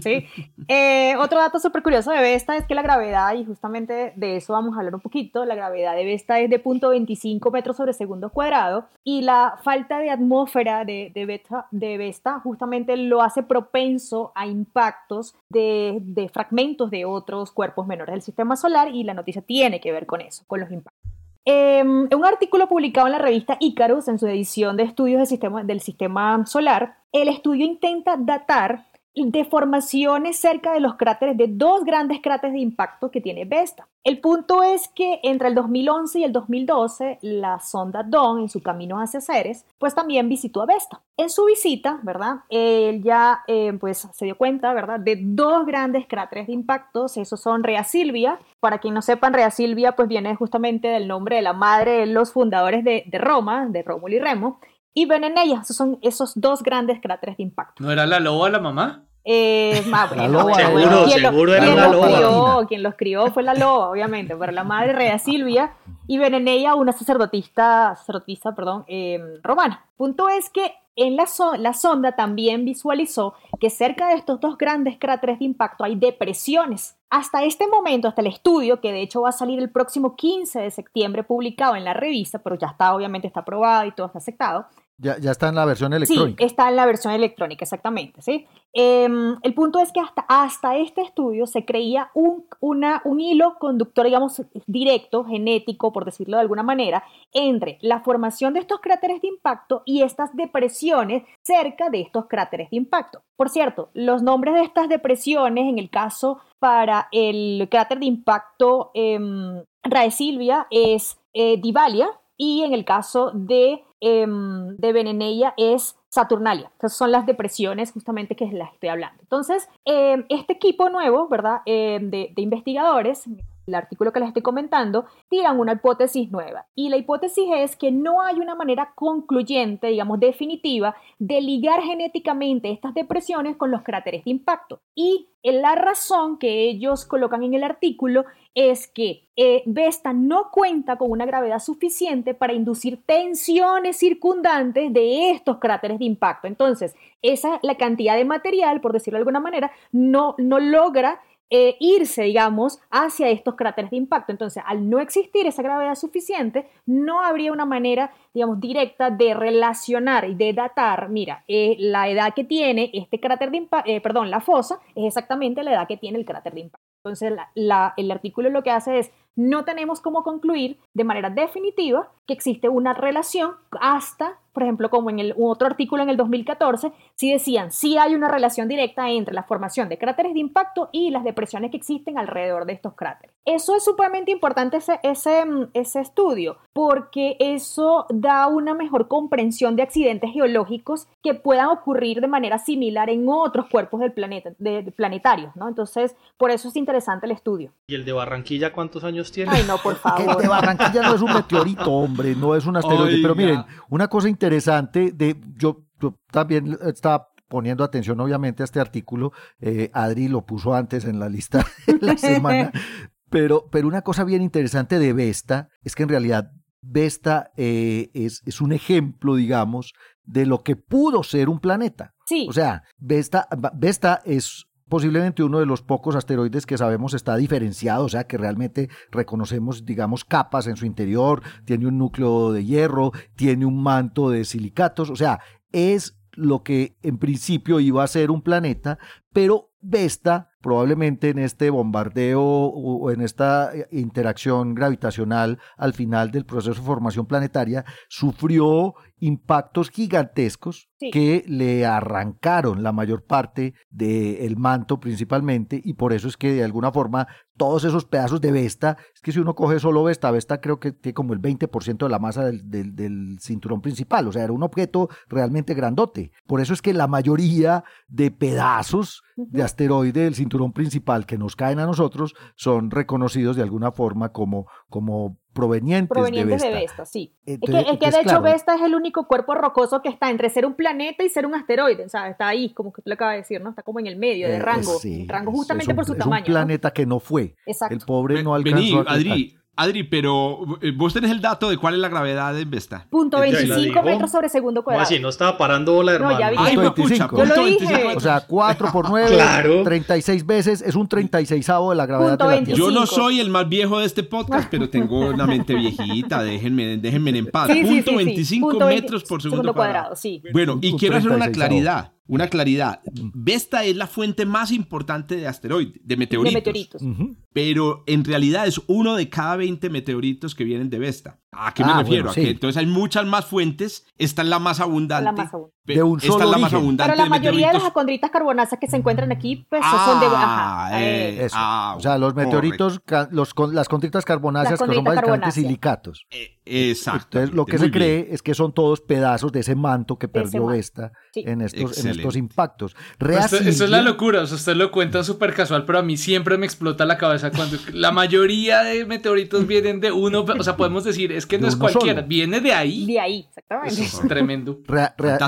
¿Sí? Eh, otro dato súper curioso de Vesta es que la gravedad, y justamente de eso vamos a hablar un poquito, la gravedad de Vesta es de 0.25 metros sobre segundo cuadrado y la falta de atmósfera de, de, Vesta, de Vesta justamente lo hace propenso a impactos de, de fragmentos de otros cuerpos menores del sistema solar y la noticia tiene que ver con eso, con los impactos. En em, un artículo publicado en la revista Icarus, en su edición de estudios del sistema solar, el estudio intenta datar deformaciones cerca de los cráteres de dos grandes cráteres de impacto que tiene Vesta. El punto es que entre el 2011 y el 2012, la sonda Dawn, en su camino hacia Ceres, pues también visitó a Vesta. En su visita, ¿verdad? Él ya eh, pues se dio cuenta, ¿verdad? De dos grandes cráteres de impactos. Esos son Rea Silvia. Para quien no sepan, Rea Silvia pues viene justamente del nombre de la madre de los fundadores de, de Roma, de Rómulo y Remo. Y ven en ella, esos son esos dos grandes cráteres de impacto. ¿No era la loba la mamá? Eh, seguro, seguro era la loba. Crió, quien los crió fue la loba, obviamente, pero la madre Rea Silvia y ven en ella una sacerdotista, sacerdotista perdón, em, romana. Punto es que en la, la sonda también visualizó que cerca de estos dos grandes cráteres de impacto hay depresiones. Hasta este momento, hasta el estudio, que de hecho va a salir el próximo 15 de septiembre publicado en la revista, pero ya está, obviamente está aprobado y todo está aceptado, Ya, ya está en la versión electrónica. Sí, está en la versión electrónica, exactamente. ¿sí? Em, el punto es que hasta, hasta este estudio se creía un, una, un hilo conductor, digamos, directo, genético, por decirlo de alguna manera, entre la formación de estos cráteres de impacto y estas depresiones cerca de estos cráteres de impacto. Por cierto, los nombres de estas depresiones, en el caso para el cráter de impacto eh, Rae Silvia, es eh, Divalia, y en el caso de Em, de Veneneia es Saturnalia. Esas son las depresiones justamente que las estoy hablando. Entonces, em, este equipo nuevo, ¿verdad? Em, de, de, investigadores, el artículo que les estoy comentando, tiran una hipótesis nueva. Y la hipótesis es que no hay una manera concluyente, digamos, definitiva, de ligar genéticamente estas depresiones con los cráteres de impacto. Y la razón que ellos colocan en el artículo es que eh, Vesta no cuenta con una gravedad suficiente para inducir tensiones circundantes de estos cráteres de impacto. Entonces, esa la cantidad de material, por decirlo de alguna manera, no, no logra eh, irse, digamos, hacia estos cráteres de impacto. Entonces, al no existir esa gravedad suficiente, no habría una manera, digamos, directa de relacionar y de datar, mira, eh, la edad que tiene este cráter de impacto, eh, perdón, la fosa, es exactamente la edad que tiene el cráter de impacto. Entonces, el artículo lo que hace es, no tenemos cómo concluir de manera definitiva que existe una relación hasta, por ejemplo, como en otro artículo en el 2014, si decían, si hay una relación directa entre la formación de cráteres de impacto y las depresiones que existen alrededor de estos cráteres. Eso es sumamente importante, ese, ese, estudio, porque eso da una mejor comprensión de accidentes geológicos que puedan ocurrir de manera similar en otros cuerpos del planeta, planetarios, ¿no? Entonces, por eso es interesante el estudio. ¿Y el de Barranquilla cuántos años tiene? Ay, no, por favor. el de Barranquilla no es un meteorito, hombre, no es un asteroide. Pero miren, una cosa interesante de yo, también estaba poniendo atención obviamente a este artículo, eh, Adri lo puso antes en la lista de la semana, pero, pero una cosa bien interesante de Vesta es que en realidad Vesta eh, es, es, un ejemplo, digamos, de lo que pudo ser un planeta. Sí. O sea, Vesta, Vesta es posiblemente uno de los pocos asteroides que sabemos está diferenciado, o sea que realmente reconocemos, digamos, capas en su interior, tiene un núcleo de hierro, tiene un manto de silicatos, o sea, es lo que en principio iba a ser un planeta, pero Vesta, probablemente en este bombardeo o en esta eh, interacción gravitacional al final del proceso de formación planetaria, sufrió impactos gigantescos que le arrancaron la mayor parte del manto principalmente y por eso es que de alguna forma todos esos pedazos de Vesta, es que si uno coge solo Vesta, Vesta creo que tiene como el 20% de la masa del, del, cinturón principal, o sea, era un objeto realmente grandote. Por eso es que la mayoría de pedazos de asteroide del cinturón principal que nos caen a nosotros son reconocidos de alguna forma como, como provenientes, provenientes de Vesta. sí. es que, es que de hecho Vesta es el único cuerpo rocoso que está entre ser un planeta y ser un asteroide, o sea, está ahí, como que tú le acabas de decir, ¿no? Está como en el medio de eh, rango, rango justamente por su tamaño. Es un planeta que no fue. Exacto. El pobre no alcanzó Vení, Adri, Adri, pero eh, vos tenés el dato de cuál es la gravedad de Vesta. Punto 25 metros sobre segundo cuadrado. Así, no estaba parando bola, hermano. No, ya vi. Ay, Punto pucha, 25. Yo lo punto dije. 25. O sea, 4 por 9, Claro. 36 veces, es un 36 de la gravedad Punto de la 25. Tierra. Yo no soy el más viejo de este podcast, pero tengo una mente viejita. Déjenme, déjenme en paz. Sí, Punto sí, sí. 25 Punto 20 metros por segundo, cuadrado. sí. Bueno, y quiero hacer una 36avo. claridad. Una claridad. Vesta es la fuente más importante de asteroides, de meteoritos. De meteoritos. Pero en realidad es uno de cada 20 meteoritos que vienen de Vesta. ¿A qué me Ah, refiero? bueno, A que entonces hay muchas más fuentes. Esta es la más abundante. La más abundante. De un Esta solo es la más abundante Pero la de mayoría de las acondritas carbonasas que se encuentran aquí, pues Ah, son de... Ajá, eh, Eso. ah, o sea, los meteoritos, ca- los, con- las condritas carbonáceas Las que son básicamente silicatos. Eh, Exacto. Entonces, lo que se bien. cree es que son todos pedazos de ese manto que perdió Sí. en, estos, en estos impactos. Eso es la locura, o sea, usted lo cuenta súper casual, pero a mí siempre me explota la cabeza cuando la mayoría de meteoritos vienen de uno, o sea, podemos decir, es que no es cualquiera, solo. viene de ahí. De ahí, exactamente. Eso es tremendo.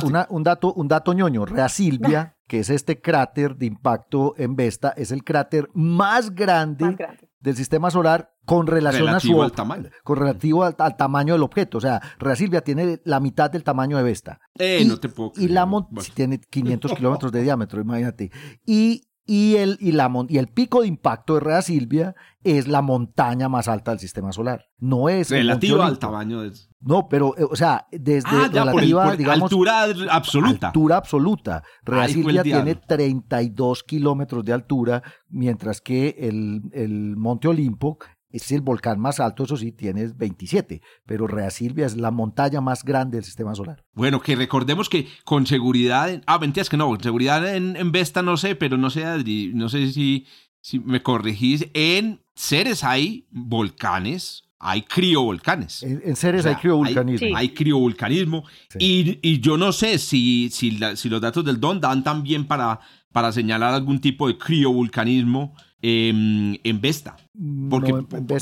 Una- un, dato, un dato ñoño. Rea Silvia, que es este cráter de impacto en Vesta, es el cráter más grande, Más grande. del sistema solar con relación Relativo a al su tamaño. con relativo al, al tamaño del objeto. O sea, Rea Silvia tiene la mitad del tamaño de Vesta. Eh, y, no te puedo y creer. la mon- Bueno. tiene 500 kilómetros de diámetro, imagínate. Y y el, y, la, y el pico de impacto de Rea Silvia es la montaña más alta del sistema solar. No es relativa al tamaño de... No, pero, eh, o sea, desde ah, relativa, digamos... Altura absoluta. Altura absoluta. Rea Silvia tiene 32 kilómetros de altura, mientras que el, el Monte Olimpo es el volcán más alto, eso sí, tiene 27, pero Rea Silvia es la montaña más grande del sistema solar. Bueno, que recordemos que con seguridad, ah, mentiras que no, con seguridad en, en Vesta no sé, pero no sé, no sé si, si me corregís, en Ceres hay volcanes, hay criovolcanes. En, en Ceres hay criovolcanismo. Hay, criovolcanismo. Y, y, yo no sé si, si, si, los datos del DON dan también para, para señalar algún tipo de criovolcanismo eh, en Vesta. Porque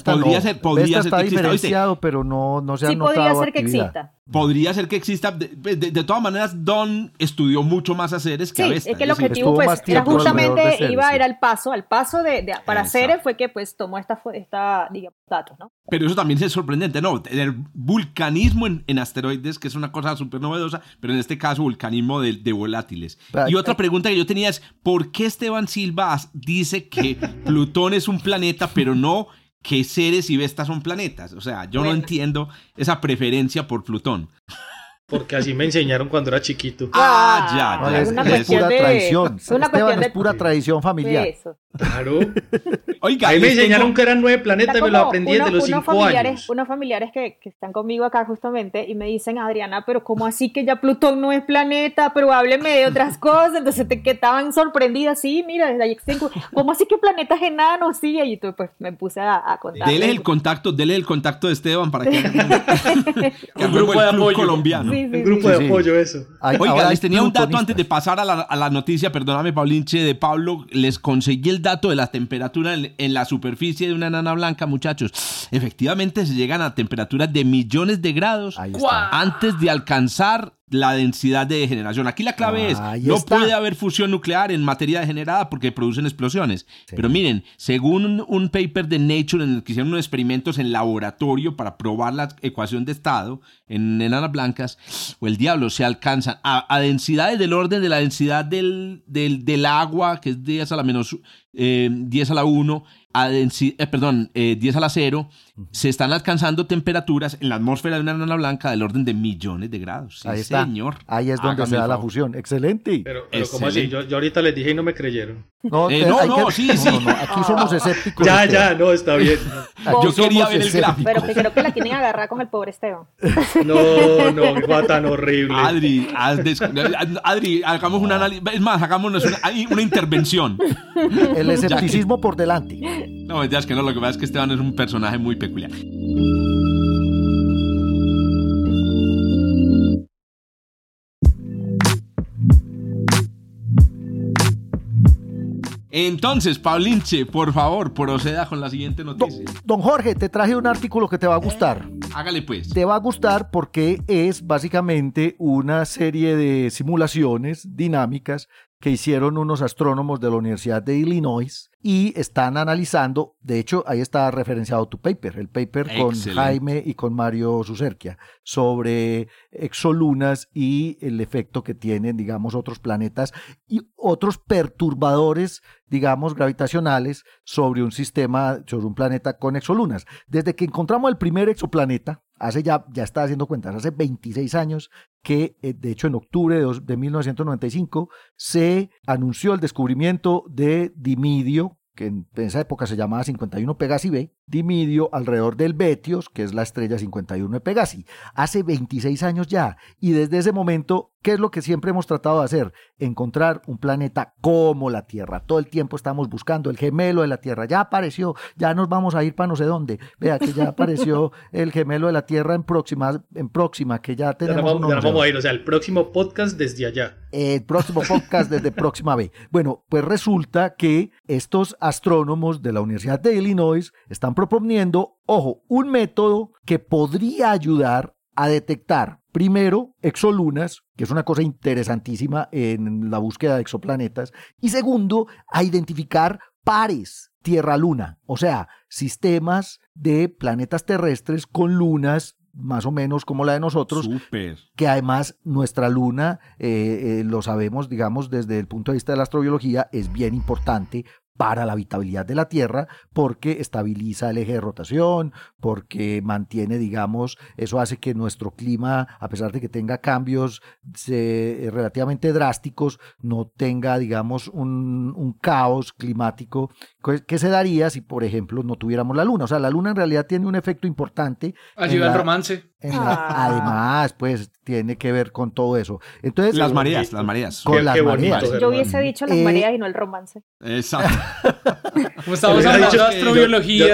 podría ser, podría ser está diferenciado, pero no, no se ha sí, podría ser que exista. Podría ser que exista. De, todas maneras, Don estudió mucho más a Ceres que a Vesta. Es que el objetivo, pues, era justamente iba, era el paso, al paso de, para Ceres fue que pues tomó esta, esta digamos, datos, ¿no? Pero eso también es sorprendente, ¿no? El vulcanismo en, asteroides, que es una cosa súper novedosa, pero en este caso, vulcanismo de, de volátiles. y otra pregunta que yo tenía es: ¿por qué Esteban Silva dice que Plutón es un planeta, pero no que Ceres y Vesta son planetas. O sea, yo no entiendo esa preferencia por Plutón. Porque así me enseñaron cuando era chiquito. Ah, ya, ya. Es, una pura tradición. Es una Esteban, es pura tradición familiar. Claro. Oiga, ahí me enseñaron que eran nueve planetas, me lo aprendí desde los cinco familiares, años. Unos familiares que, que, están conmigo acá justamente y me dicen, Adriana, pero ¿cómo así que ya Plutón no es planeta? Pero hábleme de otras cosas. Entonces te que estaban sorprendidas. Sí, mira, desde ahí ¿cómo así que planetas enanos? Sí, y tú pues me puse a, a contar. Dele el contacto, dele el contacto de Esteban para que... un grupo de apoyo colombiano. Un grupo de apoyo, eso. Oiga, les tenía un dato antes de pasar a la, a la noticia, perdóname, Paulinche, de Pablo. Les conseguí el dato de la temperatura en, la superficie de una enana blanca, muchachos. Efectivamente se llegan a temperaturas de millones de grados antes de alcanzar la densidad de degeneración. Aquí la clave es, no puede haber fusión nuclear en materia degenerada porque producen explosiones. Pero miren, según un, paper de Nature en el que hicieron unos experimentos en laboratorio para probar la ecuación de estado en enanas blancas, o el diablo, se alcanzan a, densidades del orden de la densidad del, del, agua, que es 10 a la menos, eh, 10 a la 1, a eh, perdón, 10 eh, a la 0, se están alcanzando temperaturas en la atmósfera de una enana blanca del orden de millones de grados. Ahí está. Señor. Ahí es donde se da la fusión. Excelente. Pero, pero ¿cómo así? Yo, yo, ahorita les dije y no me creyeron. No, eh, no, no, sí, sí. aquí somos escépticos. Ya, ya, no, está bien. yo quería ver el gráfico. Pero que creo que la tienen agarrada con el pobre Esteban. No, no, qué tan horrible. Adri, Adri, hagamos un análisis. Es más, hagámonos una, una intervención. El escepticismo por delante. No, ya es que no, lo que pasa es que Esteban es un personaje muy peculiar. Entonces, Paulinche, por favor, proceda con la siguiente noticia. Don, Jorge, te traje un artículo que te va a gustar. Hágale pues. Te va a gustar porque es básicamente una serie de simulaciones dinámicas que hicieron unos astrónomos de la Universidad de Illinois y están analizando, de hecho ahí está referenciado tu paper, el paper con Jaime y con Mario Sucerquia, sobre exolunas y el efecto que tienen, digamos, otros planetas y otros perturbadores, digamos, gravitacionales sobre un sistema, sobre un planeta con exolunas. Desde que encontramos el primer exoplaneta, hace ya, ya está haciendo cuentas, hace 26 años que, eh, de hecho, en octubre de, de 1995 se anunció el descubrimiento de Dimidio, que en esa época se llamaba 51 Pegasi B, Dimidio alrededor del Betios, que es la estrella 51 de Pegasi. Hace 26 años ya, y desde ese momento, ¿qué es lo que siempre hemos tratado de hacer? Encontrar un planeta como la Tierra. Todo el tiempo estamos buscando el gemelo de la Tierra. Ya apareció, ya nos vamos a ir para no sé dónde. Vea que ya apareció el gemelo de la Tierra en próxima, en próxima que ya tenemos. Ya nos vamos, a ir, o sea, el próximo podcast desde allá. El próximo podcast desde próxima B. Bueno, pues resulta que estos astrónomos de la Universidad de Illinois están proponiendo, ojo, un método que podría ayudar a detectar primero exolunas, que es una cosa interesantísima en la búsqueda de exoplanetas, y segundo, a identificar pares Tierra-Luna, o sea, sistemas de planetas terrestres con lunas más o menos como la de nosotros. Que además nuestra luna, eh, eh, lo sabemos, digamos, desde el punto de vista de la astrobiología, es bien importante para la habitabilidad de la Tierra porque estabiliza el eje de rotación, porque mantiene, digamos, eso hace que nuestro clima, a pesar de que tenga cambios eh, relativamente drásticos, no tenga, digamos, un, un caos climático que se daría si, por ejemplo, no tuviéramos la Luna. O sea, la Luna en realidad tiene un efecto importante. Ayuda al romance. Ah. Además, pues tiene que ver con todo eso. Entonces, las mareas, las mareas. Con las mareas. Yo hubiese dicho las Eh, mareas y no el romance. Exacto. Como estamos hablando dicho- de astrobiología,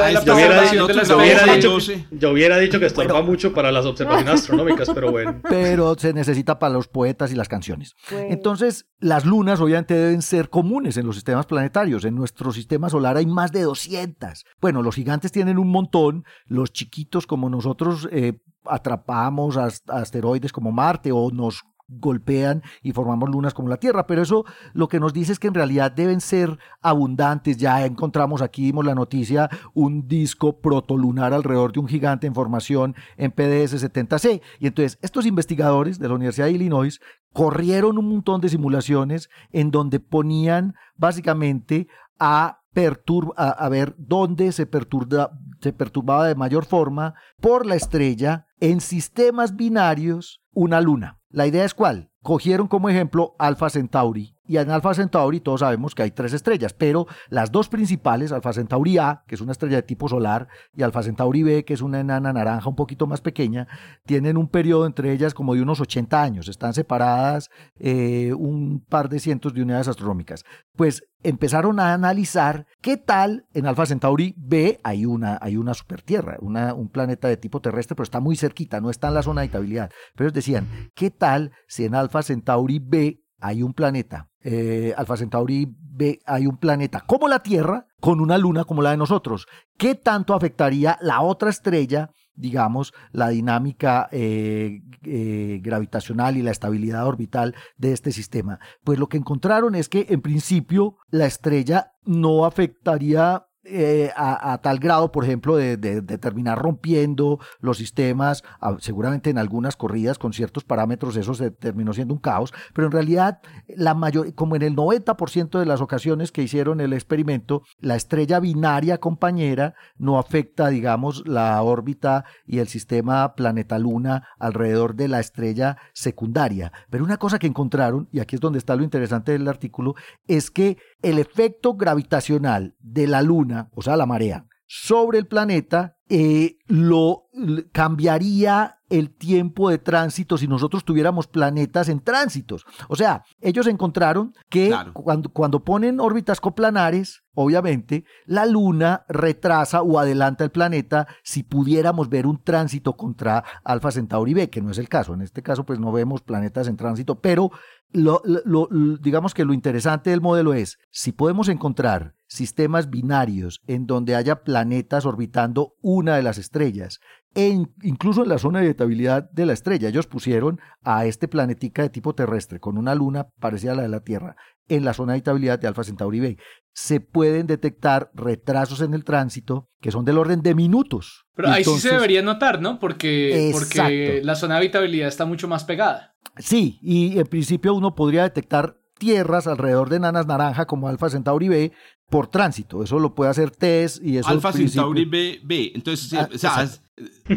yo- hubiera dicho- que estorba mucho para las observaciones astronómicas, pero bueno. pero se necesita para los poetas y las canciones. Bueno. Entonces, las lunas obviamente deben ser comunes en los sistemas planetarios. En nuestro sistema solar hay más de 200. Bueno, los gigantes tienen un montón, los chiquitos como nosotros eh, atrapamos as- asteroides como Marte o nos golpean y formamos lunas como la Tierra, pero eso lo que nos dice es que en realidad deben ser abundantes. Ya encontramos aquí, dimos la noticia, un disco protolunar alrededor de un gigante en formación en PDS-70C. Y entonces estos investigadores de la Universidad de Illinois corrieron un montón de simulaciones en donde ponían básicamente a perturb a, a ver dónde se, perturba, se perturbaba de mayor forma por la estrella en sistemas binarios una luna. La idea es cuál? Cogieron como ejemplo Alpha Centauri. Y en Alpha Centauri todos sabemos que hay tres estrellas, pero las dos principales, Alpha Centauri A, que es una estrella de tipo solar, y Alpha Centauri B, que es una enana naranja un poquito más pequeña, tienen un periodo entre ellas como de unos 80 años. Están separadas eh, un par de cientos de unidades astronómicas. Pues empezaron a analizar qué tal en Alpha Centauri B hay una, hay una supertierra, una, un planeta de tipo terrestre, pero está muy cerquita, no está en la zona de habitabilidad. Pero ellos decían, ¿qué tal si en Alpha Centauri B hay un planeta? Eh, Alpha Centauri B hay un planeta como la Tierra con una luna como la de nosotros. ¿Qué tanto afectaría la otra estrella? digamos, la dinámica eh, eh, gravitacional y la estabilidad orbital de este sistema. Pues lo que encontraron es que en principio la estrella no afectaría eh, a, tal grado, por ejemplo, de, terminar rompiendo los sistemas, seguramente en algunas corridas con ciertos parámetros eso se terminó siendo un caos, pero en realidad la mayor, como en el 90% de las ocasiones que hicieron el experimento, la estrella binaria compañera no afecta, digamos, la órbita y el sistema planeta-luna alrededor de la estrella secundaria. Pero una cosa que encontraron, y aquí es donde está lo interesante del artículo, es que el efecto gravitacional de la luna, o sea, la marea, sobre el planeta, eh, lo cambiaría el tiempo de tránsito si nosotros tuviéramos planetas en tránsitos. O sea, ellos encontraron que Claro. cuando, cuando ponen órbitas coplanares, obviamente, la Luna retrasa o adelanta el planeta si pudiéramos ver un tránsito contra Alfa Centauri B, que no es el caso. En este caso, pues no vemos planetas en tránsito, pero lo, lo, lo, digamos que lo interesante del modelo es, si podemos encontrar sistemas binarios en donde haya planetas orbitando una de las estrellas, en, incluso en la zona de habitabilidad de la estrella, ellos pusieron a este planetica de tipo terrestre con una luna parecida a la de la Tierra en la zona de habitabilidad de Alfa Centauri B. Se pueden detectar retrasos en el tránsito que son del orden de minutos. Pero ahí sí se debería notar, ¿no? Porque, porque la zona de habitabilidad está mucho más pegada. Sí, y en principio uno podría detectar tierras alrededor de nanas naranja como Alfa Centauri B por tránsito. Eso lo puede hacer TESS y eso Alfa Centauri B, B. Entonces, Ah, o sea.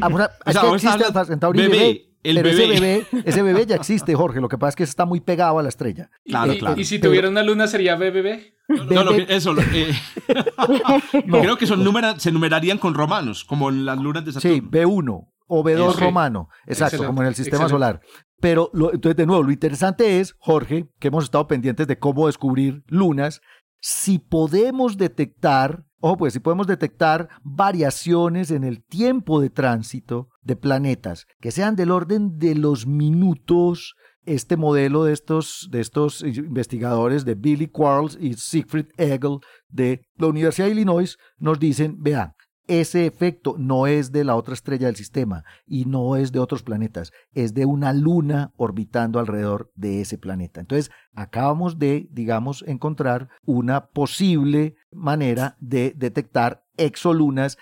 Ah, O es sea, vos existe Alfa Centauri el pero bebé. ese bebé, ese bebé ya existe, Jorge. Lo que pasa es que está muy pegado a la estrella. Y- Claro, y, claro. y si Pero- tuviera una luna sería BBB. no, lo que- Bebé- eso, lo- eh, No. creo que son numera- se numerarían con romanos, como en las lunas de Saturno. Sí, B1 o B2 Ok. romano, exacto, Excelente, como en el sistema excelente. solar. Pero lo- entonces, de nuevo, lo interesante es, Jorge, que hemos estado pendientes de cómo descubrir lunas, si podemos detectar, ojo, pues si podemos detectar variaciones en el tiempo de tránsito de planetas que sean del orden de los minutos. Este modelo de estos, de estos investigadores de Billy Quarles y Siegfried Egel de la Universidad de Illinois nos dicen, vean, ese efecto no es de la otra estrella del sistema y no es de otros planetas, es de una luna orbitando alrededor de ese planeta. Entonces, acabamos de, digamos, encontrar una posible manera de detectar exolunas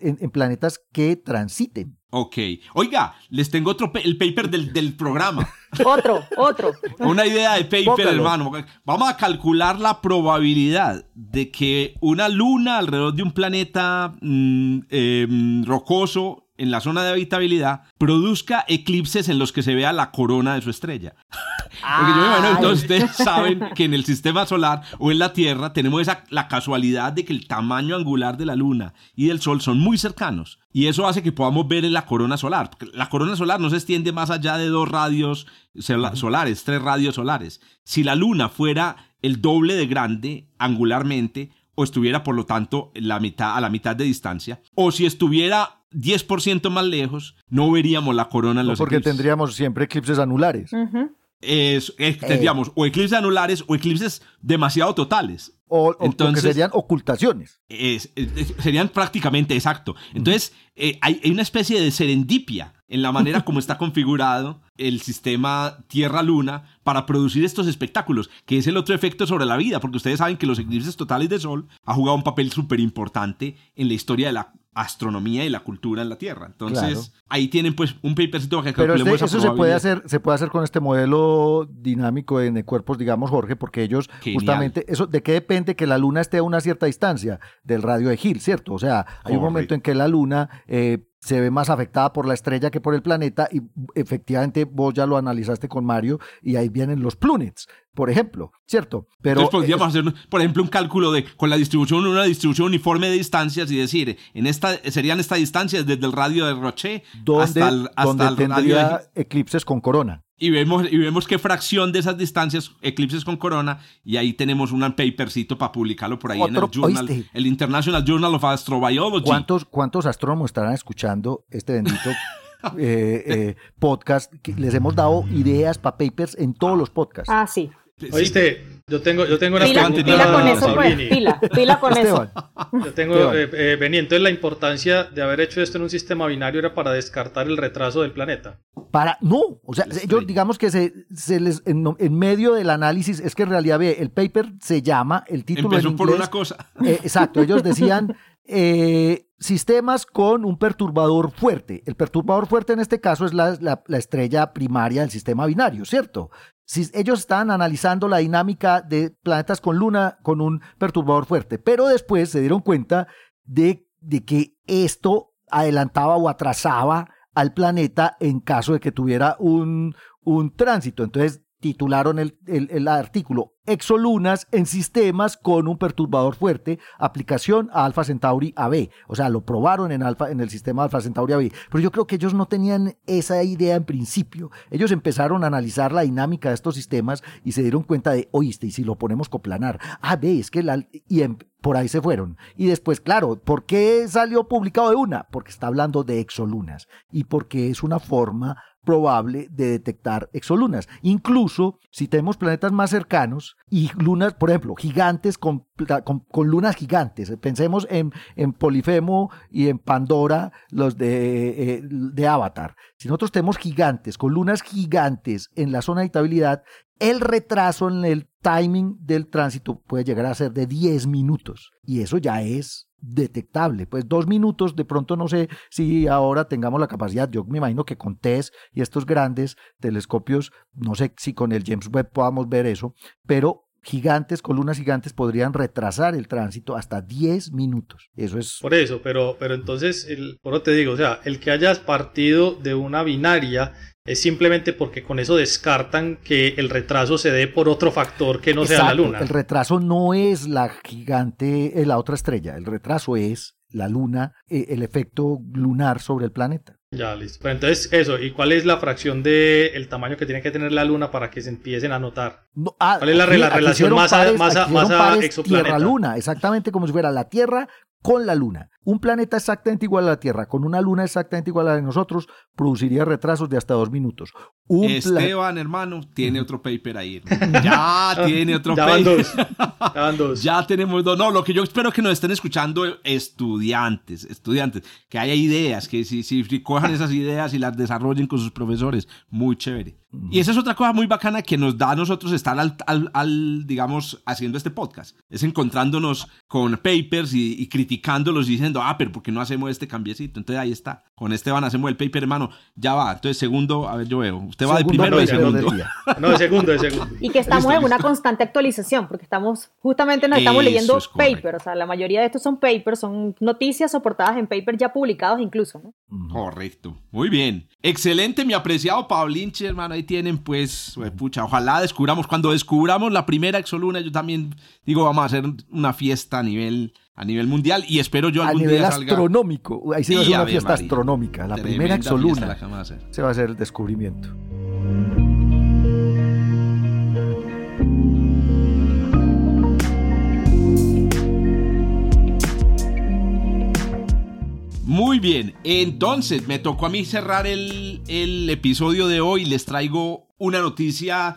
en- en planetas que transiten. Ok. Oiga, les tengo otro, el paper del, del programa. otro, otro. Una idea de paper, hermano. Vamos a calcular la probabilidad de que una luna alrededor de un planeta mm, em, rocoso en la zona de habitabilidad produzca eclipses en los que se vea la corona de su estrella. Porque yo me imagino, entonces ustedes saben que en el sistema solar o en la Tierra tenemos esa, la casualidad de que el tamaño angular de la Luna y del Sol son muy cercanos. Y eso hace que podamos ver en la corona solar. la corona solar no se extiende más allá de dos radios solares, tres radios solares. Si la Luna fuera el doble de grande angularmente, o estuviera por lo tanto la mitad, a la mitad de distancia, o si estuviera 10% más lejos, no veríamos la corona en los Porque tendríamos siempre eclipses anulares. Es, eh. o eclipses anulares o eclipses demasiado totales. O, Entonces, serían ocultaciones. serían prácticamente exacto. Entonces, eh, hay, una especie de serendipia en la manera como está configurado el sistema Tierra-Luna para producir estos espectáculos, que es el otro efecto sobre la vida, porque ustedes saben que los eclipses totales de Sol ha jugado un papel súper importante en la historia de la astronomía y la cultura en la Tierra. Entonces, ahí tienen pues un papercito que Pero este, eso se puede hacer, se puede hacer con este modelo dinámico en cuerpos, digamos, Jorge, porque ellos justamente eso de qué depende que la luna esté a una cierta distancia del radio de Hill, ¿cierto? O sea, hay un momento en que la luna eh, se ve más afectada por la estrella que por el planeta y efectivamente vos ya lo analizaste con Mario y ahí vienen los plunets, por ejemplo, ¿cierto? Pero Entonces podríamos hacer, por ejemplo, un cálculo de con la distribución, una distribución uniforme de distancias y decir, en esta serían estas distancias desde el radio de Roche hasta el, hasta radio de... eclipses con corona y vemos, y vemos qué fracción de esas distancias, eclipses con corona, y ahí tenemos un papercito para publicarlo por ahí en el journal, el International Journal of Astrobiology. ¿Cuántos, ¿Cuántos astrónomos estarán escuchando este bendito eh, eh, podcast? Les hemos dado ideas para papers en todos los podcasts. Ah, sí. Oíste, yo tengo, yo tengo una pila, pila con eso, pues, pila, pila con eso. Yo tengo, eh, eh, entonces la importancia de haber hecho esto en un sistema binario era para descartar el retraso del planeta. Para, no, o sea, ellos digamos que se, se les, en, medio del análisis, es que en realidad ve, el paper se llama, el título Empezó por una cosa. Eh, exacto, ellos decían eh, sistemas con un perturbador fuerte. El perturbador fuerte en este caso es la, la estrella primaria del sistema binario, ¿cierto? Si ellos estaban analizando la dinámica de planetas con luna con un perturbador fuerte, pero después se dieron cuenta de, de que esto adelantaba o atrasaba al planeta en caso de que tuviera un, un tránsito. Entonces titularon el, el, artículo Exolunas en sistemas con un perturbador fuerte, aplicación a Alpha Centauri AB. O sea, lo probaron en, Alpha, en el sistema Alpha Centauri AB. Pero yo creo que ellos no tenían esa idea en principio. Ellos empezaron a analizar la dinámica de estos sistemas y se dieron cuenta de, oíste, y si lo ponemos coplanar, ah, ve, es que la... Y em, por ahí se fueron. Y después, claro, ¿por qué salió publicado de una? Porque está hablando de exolunas y porque es una forma probable de detectar exolunas. Incluso si tenemos planetas más cercanos y lunas, por ejemplo, gigantes con, con, lunas gigantes. Pensemos en, en, Polifemo y en Pandora, los de, eh, de Avatar. Si nosotros tenemos gigantes con lunas gigantes en la zona de habitabilidad, el retraso en el timing del tránsito puede llegar a ser de 10 minutos. Y eso ya es detectable. Pues dos minutos, de pronto no sé si ahora tengamos la capacidad, yo me imagino que con TESS y estos grandes telescopios, no sé si con el James Webb podamos ver eso, pero gigantes, columnas gigantes podrían retrasar el tránsito hasta 10 minutos. Eso es... Por eso, pero, pero entonces, el, por lo te digo, o sea, el que hayas partido de una binaria es simplemente porque con eso descartan que el retraso se dé por otro factor que no sea la luna. El retraso no es la gigante, eh, la otra estrella, el retraso es la luna, eh, el efecto lunar sobre el planeta. Ya, listo. Pero entonces, eso, ¿y cuál es la fracción del el tamaño que tiene que tener la luna para que se empiecen a notar? Ah, ¿Cuál es la, relación masa, masa, masa exoplaneta? Tierra-luna, exactamente como si fuera la Tierra con la luna. Un planeta exactamente igual a la Tierra, con una luna exactamente igual a la de nosotros, produciría retrasos de hasta dos minutos. Esteban, hermano, tiene otro paper ahí. Ya tiene otro ya paper. dos. Ya van dos. ya tenemos dos. No, lo que yo espero que nos estén escuchando estudiantes, estudiantes, que haya ideas, que si, si cojan esas ideas y las desarrollen con sus profesores, muy chévere. Y esa es otra cosa muy bacana que nos da a nosotros estar al, al, digamos, haciendo este podcast. Es encontrándonos con papers y, y criticándolos y diciendo, ah, pero ¿por qué no hacemos este cambiecito? Entonces ahí está. Con Esteban hacemos el paper, hermano. Ya va. Entonces, segundo, a ver, yo veo. Usted va de primero o de segundo. No, de segundo, de segundo. Y que estamos en una constante actualización, porque estamos, justamente nos estamos leyendo papers. O sea, la mayoría de estos son papers, son noticias soportadas en papers ya publicados incluso, ¿no? Correcto. Muy bien. Excelente, mi apreciado Pablinche, hermano. Ahí tienen, pues, pucha, ojalá descubramos. Cuando descubramos la primera exoluna, yo también digo, vamos a hacer una fiesta a nivel a nivel mundial y espero yo algún a nivel día astronómico. Ahí sí va a ser una fiesta astronómica. La primera exoluna se va a hacer el descubrimiento. Muy bien, entonces me tocó a mí cerrar el, el episodio de hoy. Les traigo una noticia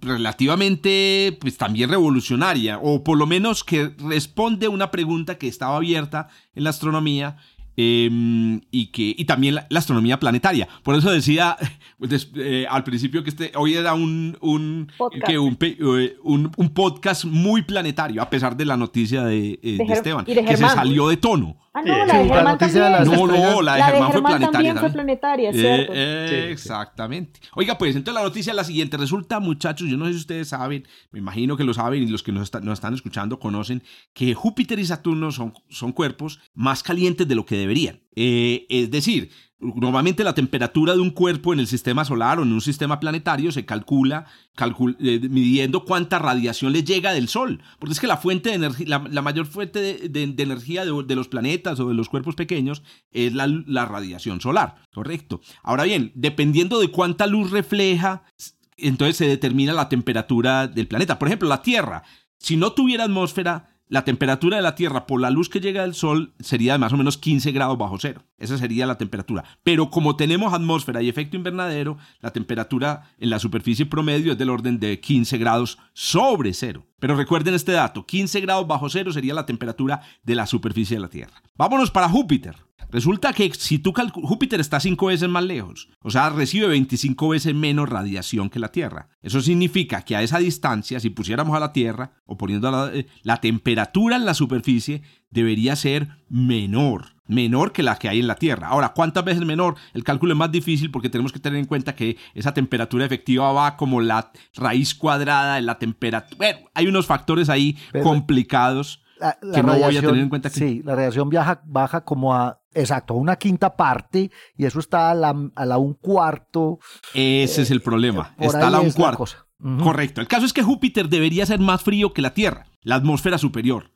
relativamente, pues también revolucionaria, o por lo menos que responde a una pregunta que estaba abierta en la astronomía em, y que y también la, astronomía planetaria. Por eso decía pues, eh, al principio que este hoy era un un, Que un, eh, un, un, podcast muy planetario, a pesar de la noticia de, eh, de, Esteban, que se salió de tono. Ah, no, la de Germán también. no, no, la de Germán, fue planetaria. También fue planetaria, ¿cierto? exactamente. Oiga, pues entonces la noticia es la siguiente. Resulta, muchachos, yo no sé si ustedes saben, me imagino que lo saben y los que nos, nos están escuchando conocen, que Júpiter y Saturno son, son cuerpos más calientes de lo que deberían. Eh, es decir, Normalmente la temperatura de un cuerpo en el sistema solar o en un sistema planetario se calcula, eh, midiendo cuánta radiación le llega del Sol. Porque es que la fuente de energía, la, mayor fuente de, energía de, los planetas o de los cuerpos pequeños es la radiación solar. Correcto. Ahora bien, dependiendo de cuánta luz refleja, entonces se determina la temperatura del planeta. Por ejemplo, la Tierra. Si no tuviera atmósfera, la temperatura de la Tierra por la luz que llega del Sol sería de más o menos 15 grados bajo cero. Esa sería la temperatura. Pero como tenemos atmósfera y efecto invernadero, la temperatura en la superficie promedio es del orden de 15 grados sobre cero. Pero recuerden este dato, 15 grados bajo cero sería la temperatura de la superficie de la Tierra. Vámonos para Júpiter. Resulta que si tú Júpiter está 5 veces más lejos, o sea, recibe 25 veces menos radiación que la Tierra. Eso significa que a esa distancia, si pusiéramos a la Tierra o poniendo la, eh, la temperatura en la superficie, debería ser menor, menor que la que hay en la Tierra. Ahora, ¿cuántas veces menor? El cálculo es más difícil porque tenemos que tener en cuenta que esa temperatura efectiva va como la raíz cuadrada de la temperatura. Bueno, hay unos factores ahí complicados que no voy a tener en cuenta. Sí, la radiación viaja, baja como a, exacto, a una quinta parte y eso está a la, a la un cuarto. Ese es el problema, está a la un cuarto. Correcto, el caso es que Júpiter debería ser más frío que la Tierra, la atmósfera superior.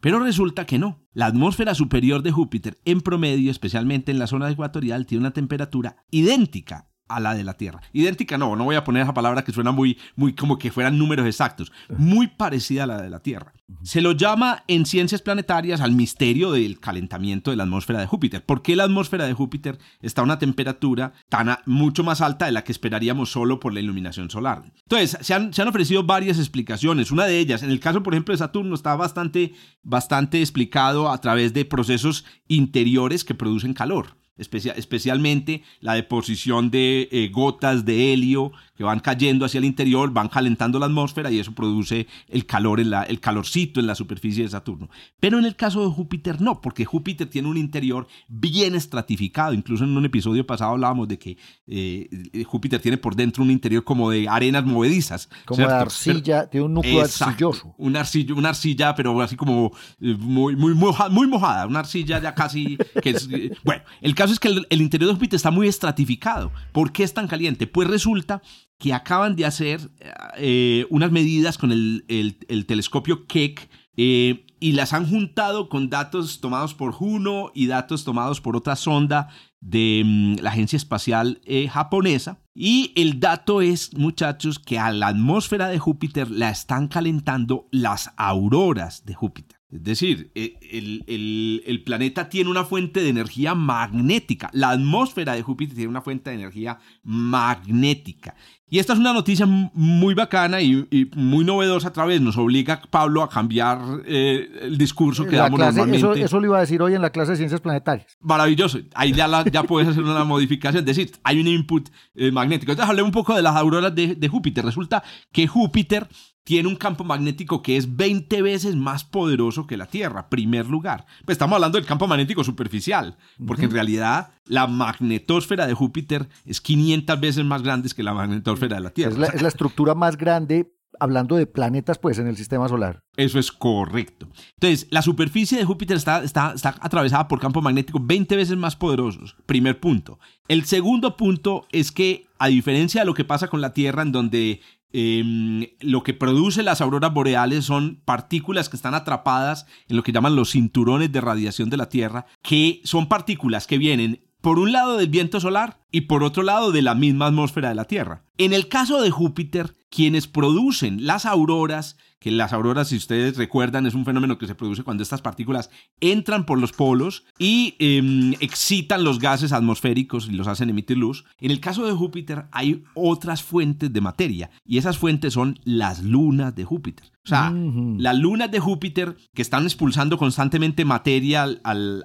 Pero resulta que no. La atmósfera superior de Júpiter, en promedio, especialmente en la zona ecuatorial, tiene una temperatura idéntica a la de la Tierra. Idéntica no, no voy a poner esa palabra que suena muy, muy como que fueran números exactos, muy parecida a la de la Tierra. Se lo llama en ciencias planetarias al misterio del calentamiento de la atmósfera de Júpiter. ¿Por qué la atmósfera de Júpiter está a una temperatura tan mucho más alta de la que esperaríamos solo por la iluminación solar? Entonces, se han, se han ofrecido varias explicaciones. Una de ellas, en el caso, por ejemplo, de Saturno, está bastante, bastante explicado a través de procesos interiores que producen calor especialmente la deposición de eh, gotas de helio que van cayendo hacia el interior, van calentando la atmósfera y eso produce el calor, en la, el calorcito en la superficie de Saturno. Pero en el caso de Júpiter no, porque Júpiter tiene un interior bien estratificado. Incluso en un episodio pasado hablábamos de que eh, Júpiter tiene por dentro un interior como de arenas movedizas. Como de arcilla, tiene un núcleo arcilloso. Una arcilla, una arcilla, pero así como eh, muy, muy, muy, mojada, una arcilla ya casi... Que bueno, el caso es que el, interior de Júpiter está muy estratificado. ¿Por qué es tan caliente? Pues resulta que acaban de hacer eh, unas medidas con el, telescopio Keck eh, y las han juntado con datos tomados por Juno y datos tomados por otra sonda de mm, la Agencia Espacial eh, Japonesa. Y el dato es, muchachos, que a la atmósfera de Júpiter la están calentando las auroras de Júpiter. Es decir, el, planeta tiene una fuente de energía magnética. La atmósfera de Júpiter tiene una fuente de energía magnética. Y esta es una noticia muy bacana y, muy novedosa otra vez. Nos obliga, Pablo, a cambiar eh, el discurso que damos normalmente. Eso, lo iba a decir hoy en la clase de ciencias planetarias. Maravilloso. Ahí ya, ya puedes hacer una modificación. Es decir, hay un input eh, magnético. Entonces hablé un poco de las auroras de, de Júpiter. Resulta que Júpiter tiene un campo magnético que es 20 veces más poderoso que la Tierra, primer lugar. Pues estamos hablando del campo magnético superficial, porque en realidad la magnetosfera de Júpiter es 500 veces más grande que la magnetosfera de la Tierra. Es la, estructura más grande hablando de planetas, pues, en el sistema solar. Eso es correcto. Entonces, la superficie de Júpiter está, está, está atravesada por campos magnéticos 20 veces más poderosos. Primer punto. El segundo punto es que, a diferencia de lo que pasa con la Tierra, en donde Em, lo que produce las auroras boreales son partículas que están atrapadas en lo que llaman los cinturones de radiación de la Tierra, que son partículas que vienen por un lado del viento solar y por otro lado de la misma atmósfera de la Tierra. En el caso de Júpiter, quienes producen las auroras, que las auroras, si ustedes recuerdan, es un fenómeno que se produce cuando estas partículas entran por los polos y em, excitan los gases atmosféricos y los hacen emitir luz. En el caso de Júpiter hay otras fuentes de materia y esas fuentes son las lunas de Júpiter. O sea, las lunas de Júpiter que están expulsando constantemente materia al,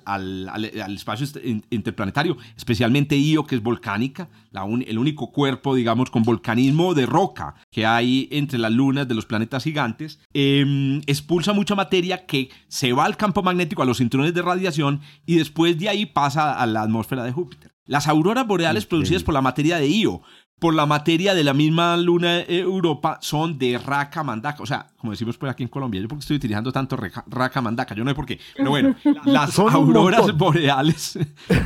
espacio interplanetario, especialmente Io, que es volcánica, el único cuerpo, digamos, con volcanismo de roca que hay entre las lunas de los planetas gigantes, em, expulsa mucha materia que se va al campo magnético, a los cinturones de radiación, y después de ahí pasa a la atmósfera de Júpiter. Las auroras boreales producidas por la materia de Io por la materia de la misma luna Europa son de raca mandaca. O sea, como decimos por aquí en Colombia, yo porque estoy utilizando tanto raca mandaca, yo no sé por qué. Pero bueno, las auroras boreales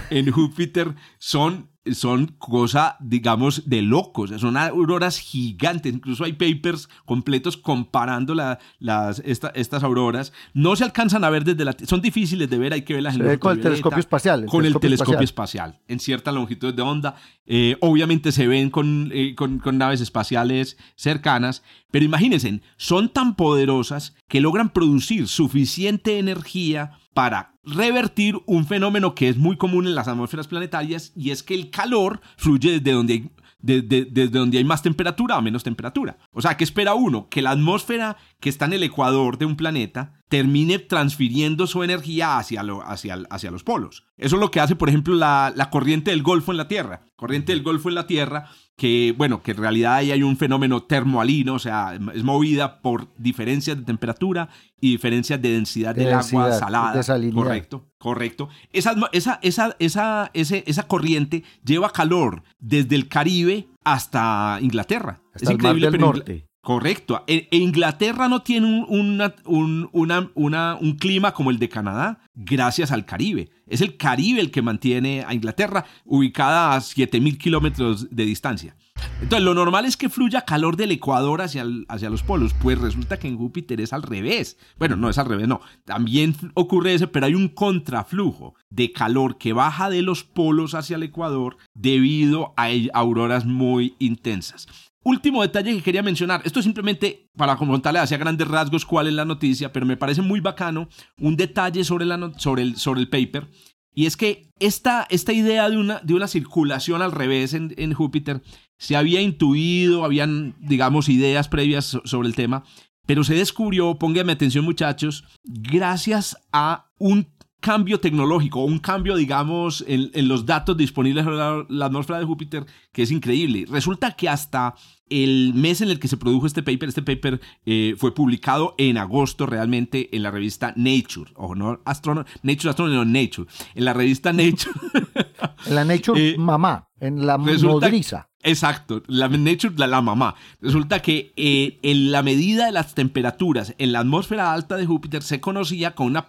en Júpiter son son cosa, digamos, de locos. Son auroras gigantes. Incluso hay papers completos comparando las, estas auroras. No se alcanzan a ver desde la Son difíciles de ver, hay que verlas en Con el telescopio espacial. con el telescopio espacial. en cierta longitud de onda. Eh, obviamente se ven eh, con, con naves espaciales cercanas, pero imagínense, son tan poderosas que logran producir suficiente energía para revertir un fenómeno que es muy común en las atmósferas planetarias y es que el calor fluye desde donde hay, desde, donde hay más temperatura a menos temperatura. O sea, ¿qué espera uno? Que la atmósfera que está en el ecuador de un planeta termine transfiriendo su energía hacia, hacia, hacia los polos. Eso es lo que hace, por ejemplo, la, la corriente del Golfo en la Tierra. Corriente del Golfo en la Tierra que, bueno, que en realidad ahí hay un fenómeno termoalino, o sea, es movida por diferencias de temperatura y diferencias de densidad del agua salada. correcto, correcto. Esa, esa, esa, esa, esa corriente lleva calor desde el Caribe hasta Inglaterra. Hasta es increíble, el mar del norte. Correcto. E, e Inglaterra no tiene un, un, un clima como el de Canadá gracias al Caribe. Es el Caribe el que mantiene a Inglaterra ubicada a 7.000 kilómetros de distancia. Entonces, lo normal es que fluya calor del Ecuador hacia, hacia los polos. Pues resulta que en Júpiter es al revés. Bueno, no es al revés, no. También ocurre eso, pero hay un contraflujo de calor que baja de los polos hacia el Ecuador debido a auroras muy intensas. Último detalle que quería mencionar, esto es simplemente para contarle hacia grandes rasgos cuál es la noticia, pero me parece muy bacano un detalle sobre, la sobre, el, sobre el paper, y es que esta, esta idea de una, de una circulación al revés en, en Júpiter se había intuido, habían, digamos, ideas previas sobre el tema, pero se descubrió, pónganme atención muchachos, gracias a un cambio tecnológico, un cambio, digamos, en, los datos disponibles en la, atmósfera de Júpiter, que es increíble. Resulta que hasta el mes en el que se produjo este paper, este paper eh, fue publicado en agosto realmente en la revista Nature, o no Astronomy, Nature Astronomy, no Nature, en la revista Nature. en la Nature eh, mamá, en la nodriza. Exacto, la Nature, la, la, mamá. Resulta que eh, en la medida de las temperaturas en la atmósfera alta de Júpiter se conocía con una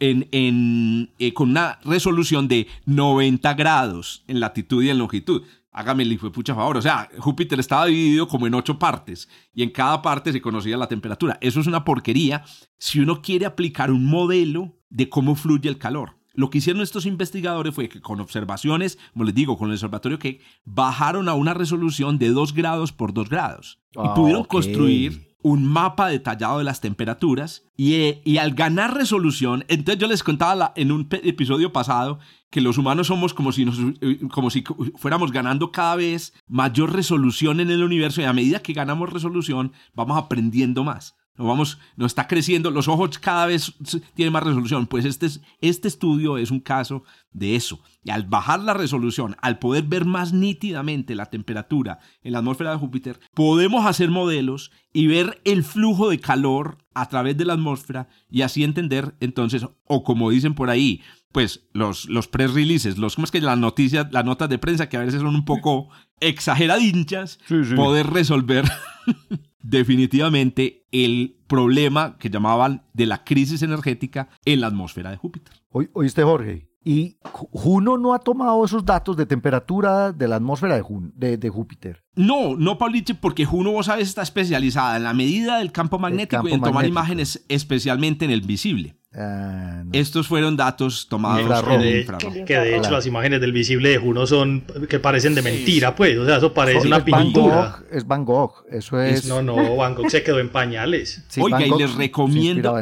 en, eh, con una resolución de 90 grados en latitud y en longitud. Hágame el pucha favor. O sea, Júpiter estaba dividido como en ocho partes y en cada parte se conocía la temperatura. Eso es una porquería si uno quiere aplicar un modelo de cómo fluye el calor. Lo que hicieron estos investigadores fue que con observaciones, como les digo, con el observatorio que bajaron a una resolución de 2 grados por 2 grados y ah, pudieron construir un mapa detallado de las temperaturas y, y, al ganar resolución, entonces yo les contaba en un episodio pasado que los humanos somos como si, eh, como si fuéramos ganando cada vez mayor resolución en el universo y a medida que ganamos resolución vamos aprendiendo más. No vamos, no está creciendo, los ojos cada vez tienen más resolución. Pues este, este estudio es un caso de eso. Y al bajar la resolución, al poder ver más nítidamente la temperatura en la atmósfera de Júpiter, podemos hacer modelos y ver el flujo de calor a través de la atmósfera y así entender entonces, o como dicen por ahí, pues los, los press releases, los, ¿cómo es que las noticias, las notas de prensa que a veces son un poco exageradinchas, poder resolver definitivamente el problema que llamaban de la crisis energética en la atmósfera de Júpiter. ¿Oíste, Jorge? Y Juno no ha tomado esos datos de temperatura de la atmósfera de, de, Júpiter. No, no, Pauliche, porque Juno, vos sabes, está especializada en la medida del campo magnético y en tomar imágenes especialmente en el visible. Ah, Estos fueron datos tomados de, Que de hecho las imágenes del visible de Juno son que parecen de mentira, pues. O sea, eso parece una pintura. es Van Gogh, eso es. No, no, Van Gogh se quedó en pañales. Oiga, y les recomiendo.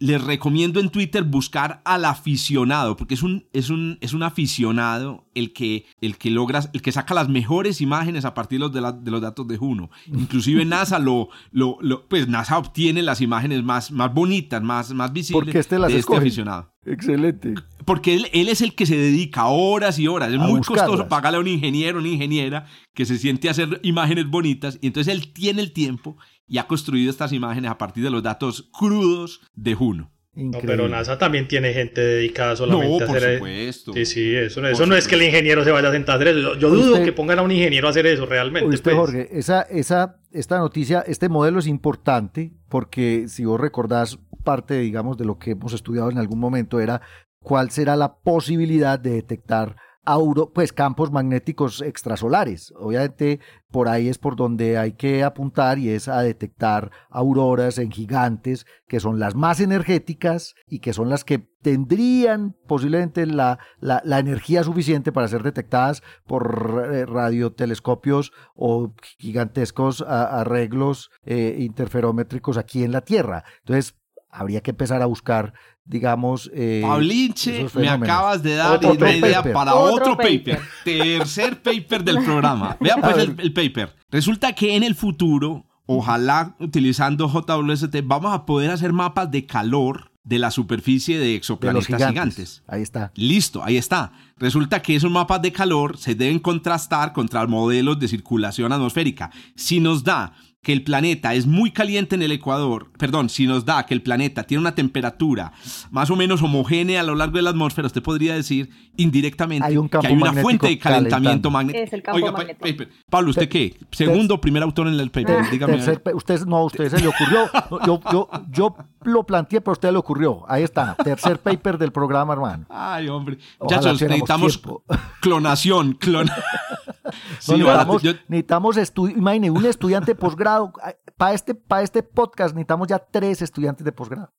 Les recomiendo en Twitter buscar al aficionado, porque es un, es un, es un aficionado el que, el que logra, el que saca las mejores imágenes a partir de los, de, los datos de Juno. Inclusive NASA lo, lo, pues NASA obtiene las imágenes más, más bonitas, más, más visibles porque este las de este aficionado. Excelente. Porque él, él, es el que se dedica horas y horas. Es muy costoso pagarle a un ingeniero, una ingeniera que se siente a hacer imágenes bonitas y entonces él tiene el tiempo y ha construido estas imágenes a partir de los datos crudos de Juno. No, pero NASA también tiene gente dedicada solamente a hacer por supuesto. Sí, sí, eso, eso no es que el ingeniero se vaya a sentar a hacer eso. Yo dudo que pongan a un ingeniero a hacer eso realmente. Usted, pues. Jorge, esa, esa, esta noticia, este modelo es importante porque si vos recordás parte, digamos, de lo que hemos estudiado en algún momento era cuál será la posibilidad de detectar auro, pues campos magnéticos extrasolares. Obviamente por ahí es por donde hay que apuntar y es a detectar auroras en gigantes que son las más energéticas y que son las que tendrían posiblemente la, la, energía suficiente para ser detectadas por eh, radiotelescopios o gigantescos arreglos eh, interferométricos aquí en la Tierra. Entonces, habría que empezar a buscar digamos... Eh, Paulinche, me acabas de dar una idea para otro, paper. Tercer paper del programa. Vean pues el, paper. Resulta que en el futuro, ojalá utilizando JWST, vamos a poder hacer mapas de calor de la superficie de exoplanetas gigantes. Ahí está. Listo, ahí está. Resulta que esos mapas de calor se deben contrastar contra modelos de circulación atmosférica. Si nos da que el planeta es muy caliente en el Ecuador, perdón, si nos da que el planeta tiene una temperatura más o menos homogénea a lo largo de la atmósfera, usted podría decir indirectamente que hay una fuente de calentamiento magnético. Es el campo Oiga, magnético. Pablo, ¿usted qué? Segundo o primer autor en el paper, dígame. usted, no, a usted se le ocurrió. Yo, yo, yo lo planteé, pero a usted le ocurrió. Ahí está, tercer paper del programa, hermano. Ay, hombre. Muchachos, necesitamos clonación, clonación. necesitamos, imagine, un estudiante de posgrado. Para este, para este podcast necesitamos ya tres estudiantes de posgrado.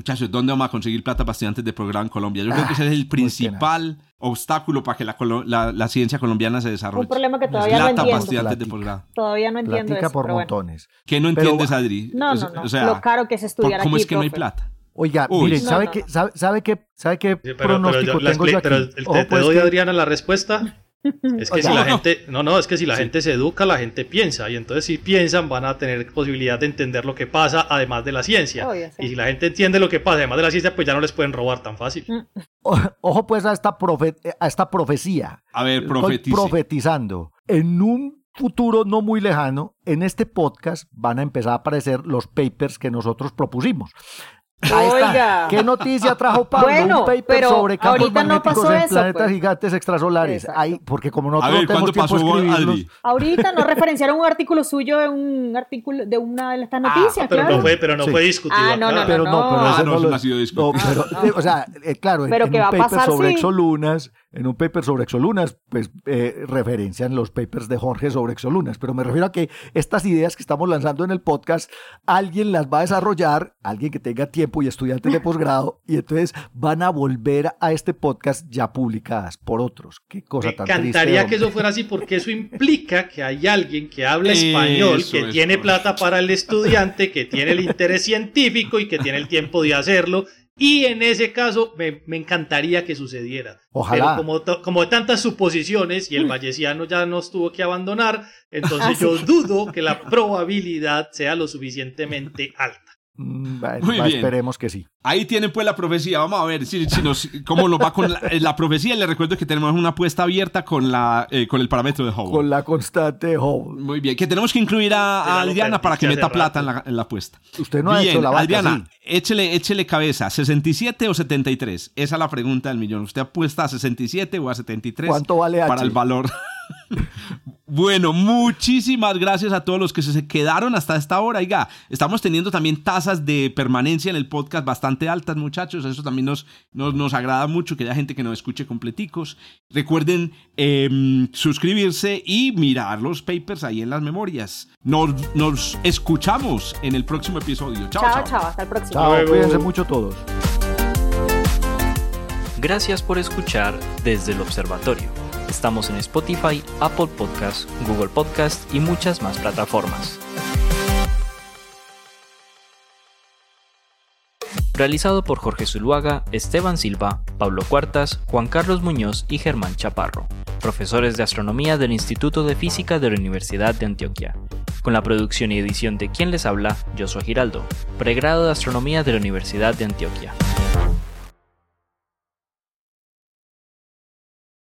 Muchachos, ¿dónde vamos a conseguir plata para estudiantes de posgrado en Colombia? Yo creo que ese es el principal obstáculo para que la, la, ciencia colombiana se desarrolle. Un problema que todavía no entiendo. Para estudiantes de posgrado. Todavía no entiendo eso, por montones. ¿Qué no entiendes, Adri? No, no, no. O sea, lo caro que es estudiar ¿Cómo es que no hay plata? Oiga, miren, ¿sabe, qué, sabe, sabe, qué, ¿sabe qué pronóstico tengo yo aquí? Pero te, pues doy, Adriana, la respuesta. Es que si la gente, no, no, es que si la gente se educa, la gente piensa. Y entonces si piensan, van a tener posibilidad de entender lo que pasa, además de la ciencia. Y si la gente entiende lo que pasa, además de la ciencia, pues ya no les pueden robar tan fácil. Mm. Ojo pues a esta, a esta profecía. A ver, profetizando. En un futuro no muy lejano, en este podcast van a empezar a aparecer los papers que nosotros propusimos. Oiga. ¿Qué noticia trajo Pablo? Bueno, un paper sobre campos magnéticos en planetas pues. gigantes extrasolares. Ahí, porque como no tenemos tiempo de Ahorita no referenciaron un artículo suyo de un artículo de una de estas ah, noticias, pero No fue, pero no fue discutido. Ah, no, no, pero no, pero ah, no, no, ha sido discutido. pero, o sea, eh, claro, en, un paper sobre exolunas en un paper sobre exolunas, pues eh, referencian los papers de Jorge sobre exolunas, pero me refiero a que estas ideas que estamos lanzando en el podcast, alguien las va a desarrollar, alguien que tenga tiempo y estudiantes de posgrado, y entonces van a volver a este podcast ya publicadas por otros. Qué cosa tan triste. Me encantaría que eso fuera así, porque eso implica que hay alguien que habla español, que tiene plata para el estudiante, que tiene el interés científico y que tiene el tiempo de hacerlo Y en ese caso me, encantaría que sucediera. Ojalá. Pero como, como tantas suposiciones y el vallesiano ya nos tuvo que abandonar, entonces yo dudo que la probabilidad sea lo suficientemente alta. Mm, esperemos que sí. Ahí tienen pues la profecía. Vamos a ver si, nos, cómo nos va con la, profecía. Les recuerdo que tenemos una apuesta abierta con, la, eh, con el parámetro de Hubble. Con la constante de Hubble. Muy bien. Que tenemos que incluir a, Adriana para que meta plata en la, apuesta. Usted no ha hecho la Adriana, échele, échele cabeza. ¿67 o 73? Esa es la pregunta del millón. ¿Usted apuesta a 67 o a 73? ¿Cuánto vale Para el valor. Bueno, muchísimas gracias a todos los que se quedaron hasta esta hora. Oiga, estamos teniendo también tasas de permanencia en el podcast bastante altas, muchachos. Eso también nos, nos, agrada mucho que haya gente que nos escuche completicos. Recuerden em, suscribirse y mirar los papers ahí en las memorias. Nos, nos escuchamos en el próximo episodio. Chao, chao. Chao, hasta el próximo. Chao, cuídense mucho todos. Gracias por escuchar desde el observatorio. Estamos en Spotify, Apple Podcast, Google Podcast y muchas más plataformas. Realizado por Jorge Zuluaga, Esteban Silva, Pablo Cuartas, Juan Carlos Muñoz y Germán Chaparro, profesores de astronomía del Instituto de Física de la Universidad de Antioquia. Con la producción y edición de quien les habla, Josué Giraldo, pregrado de astronomía de la Universidad de Antioquia.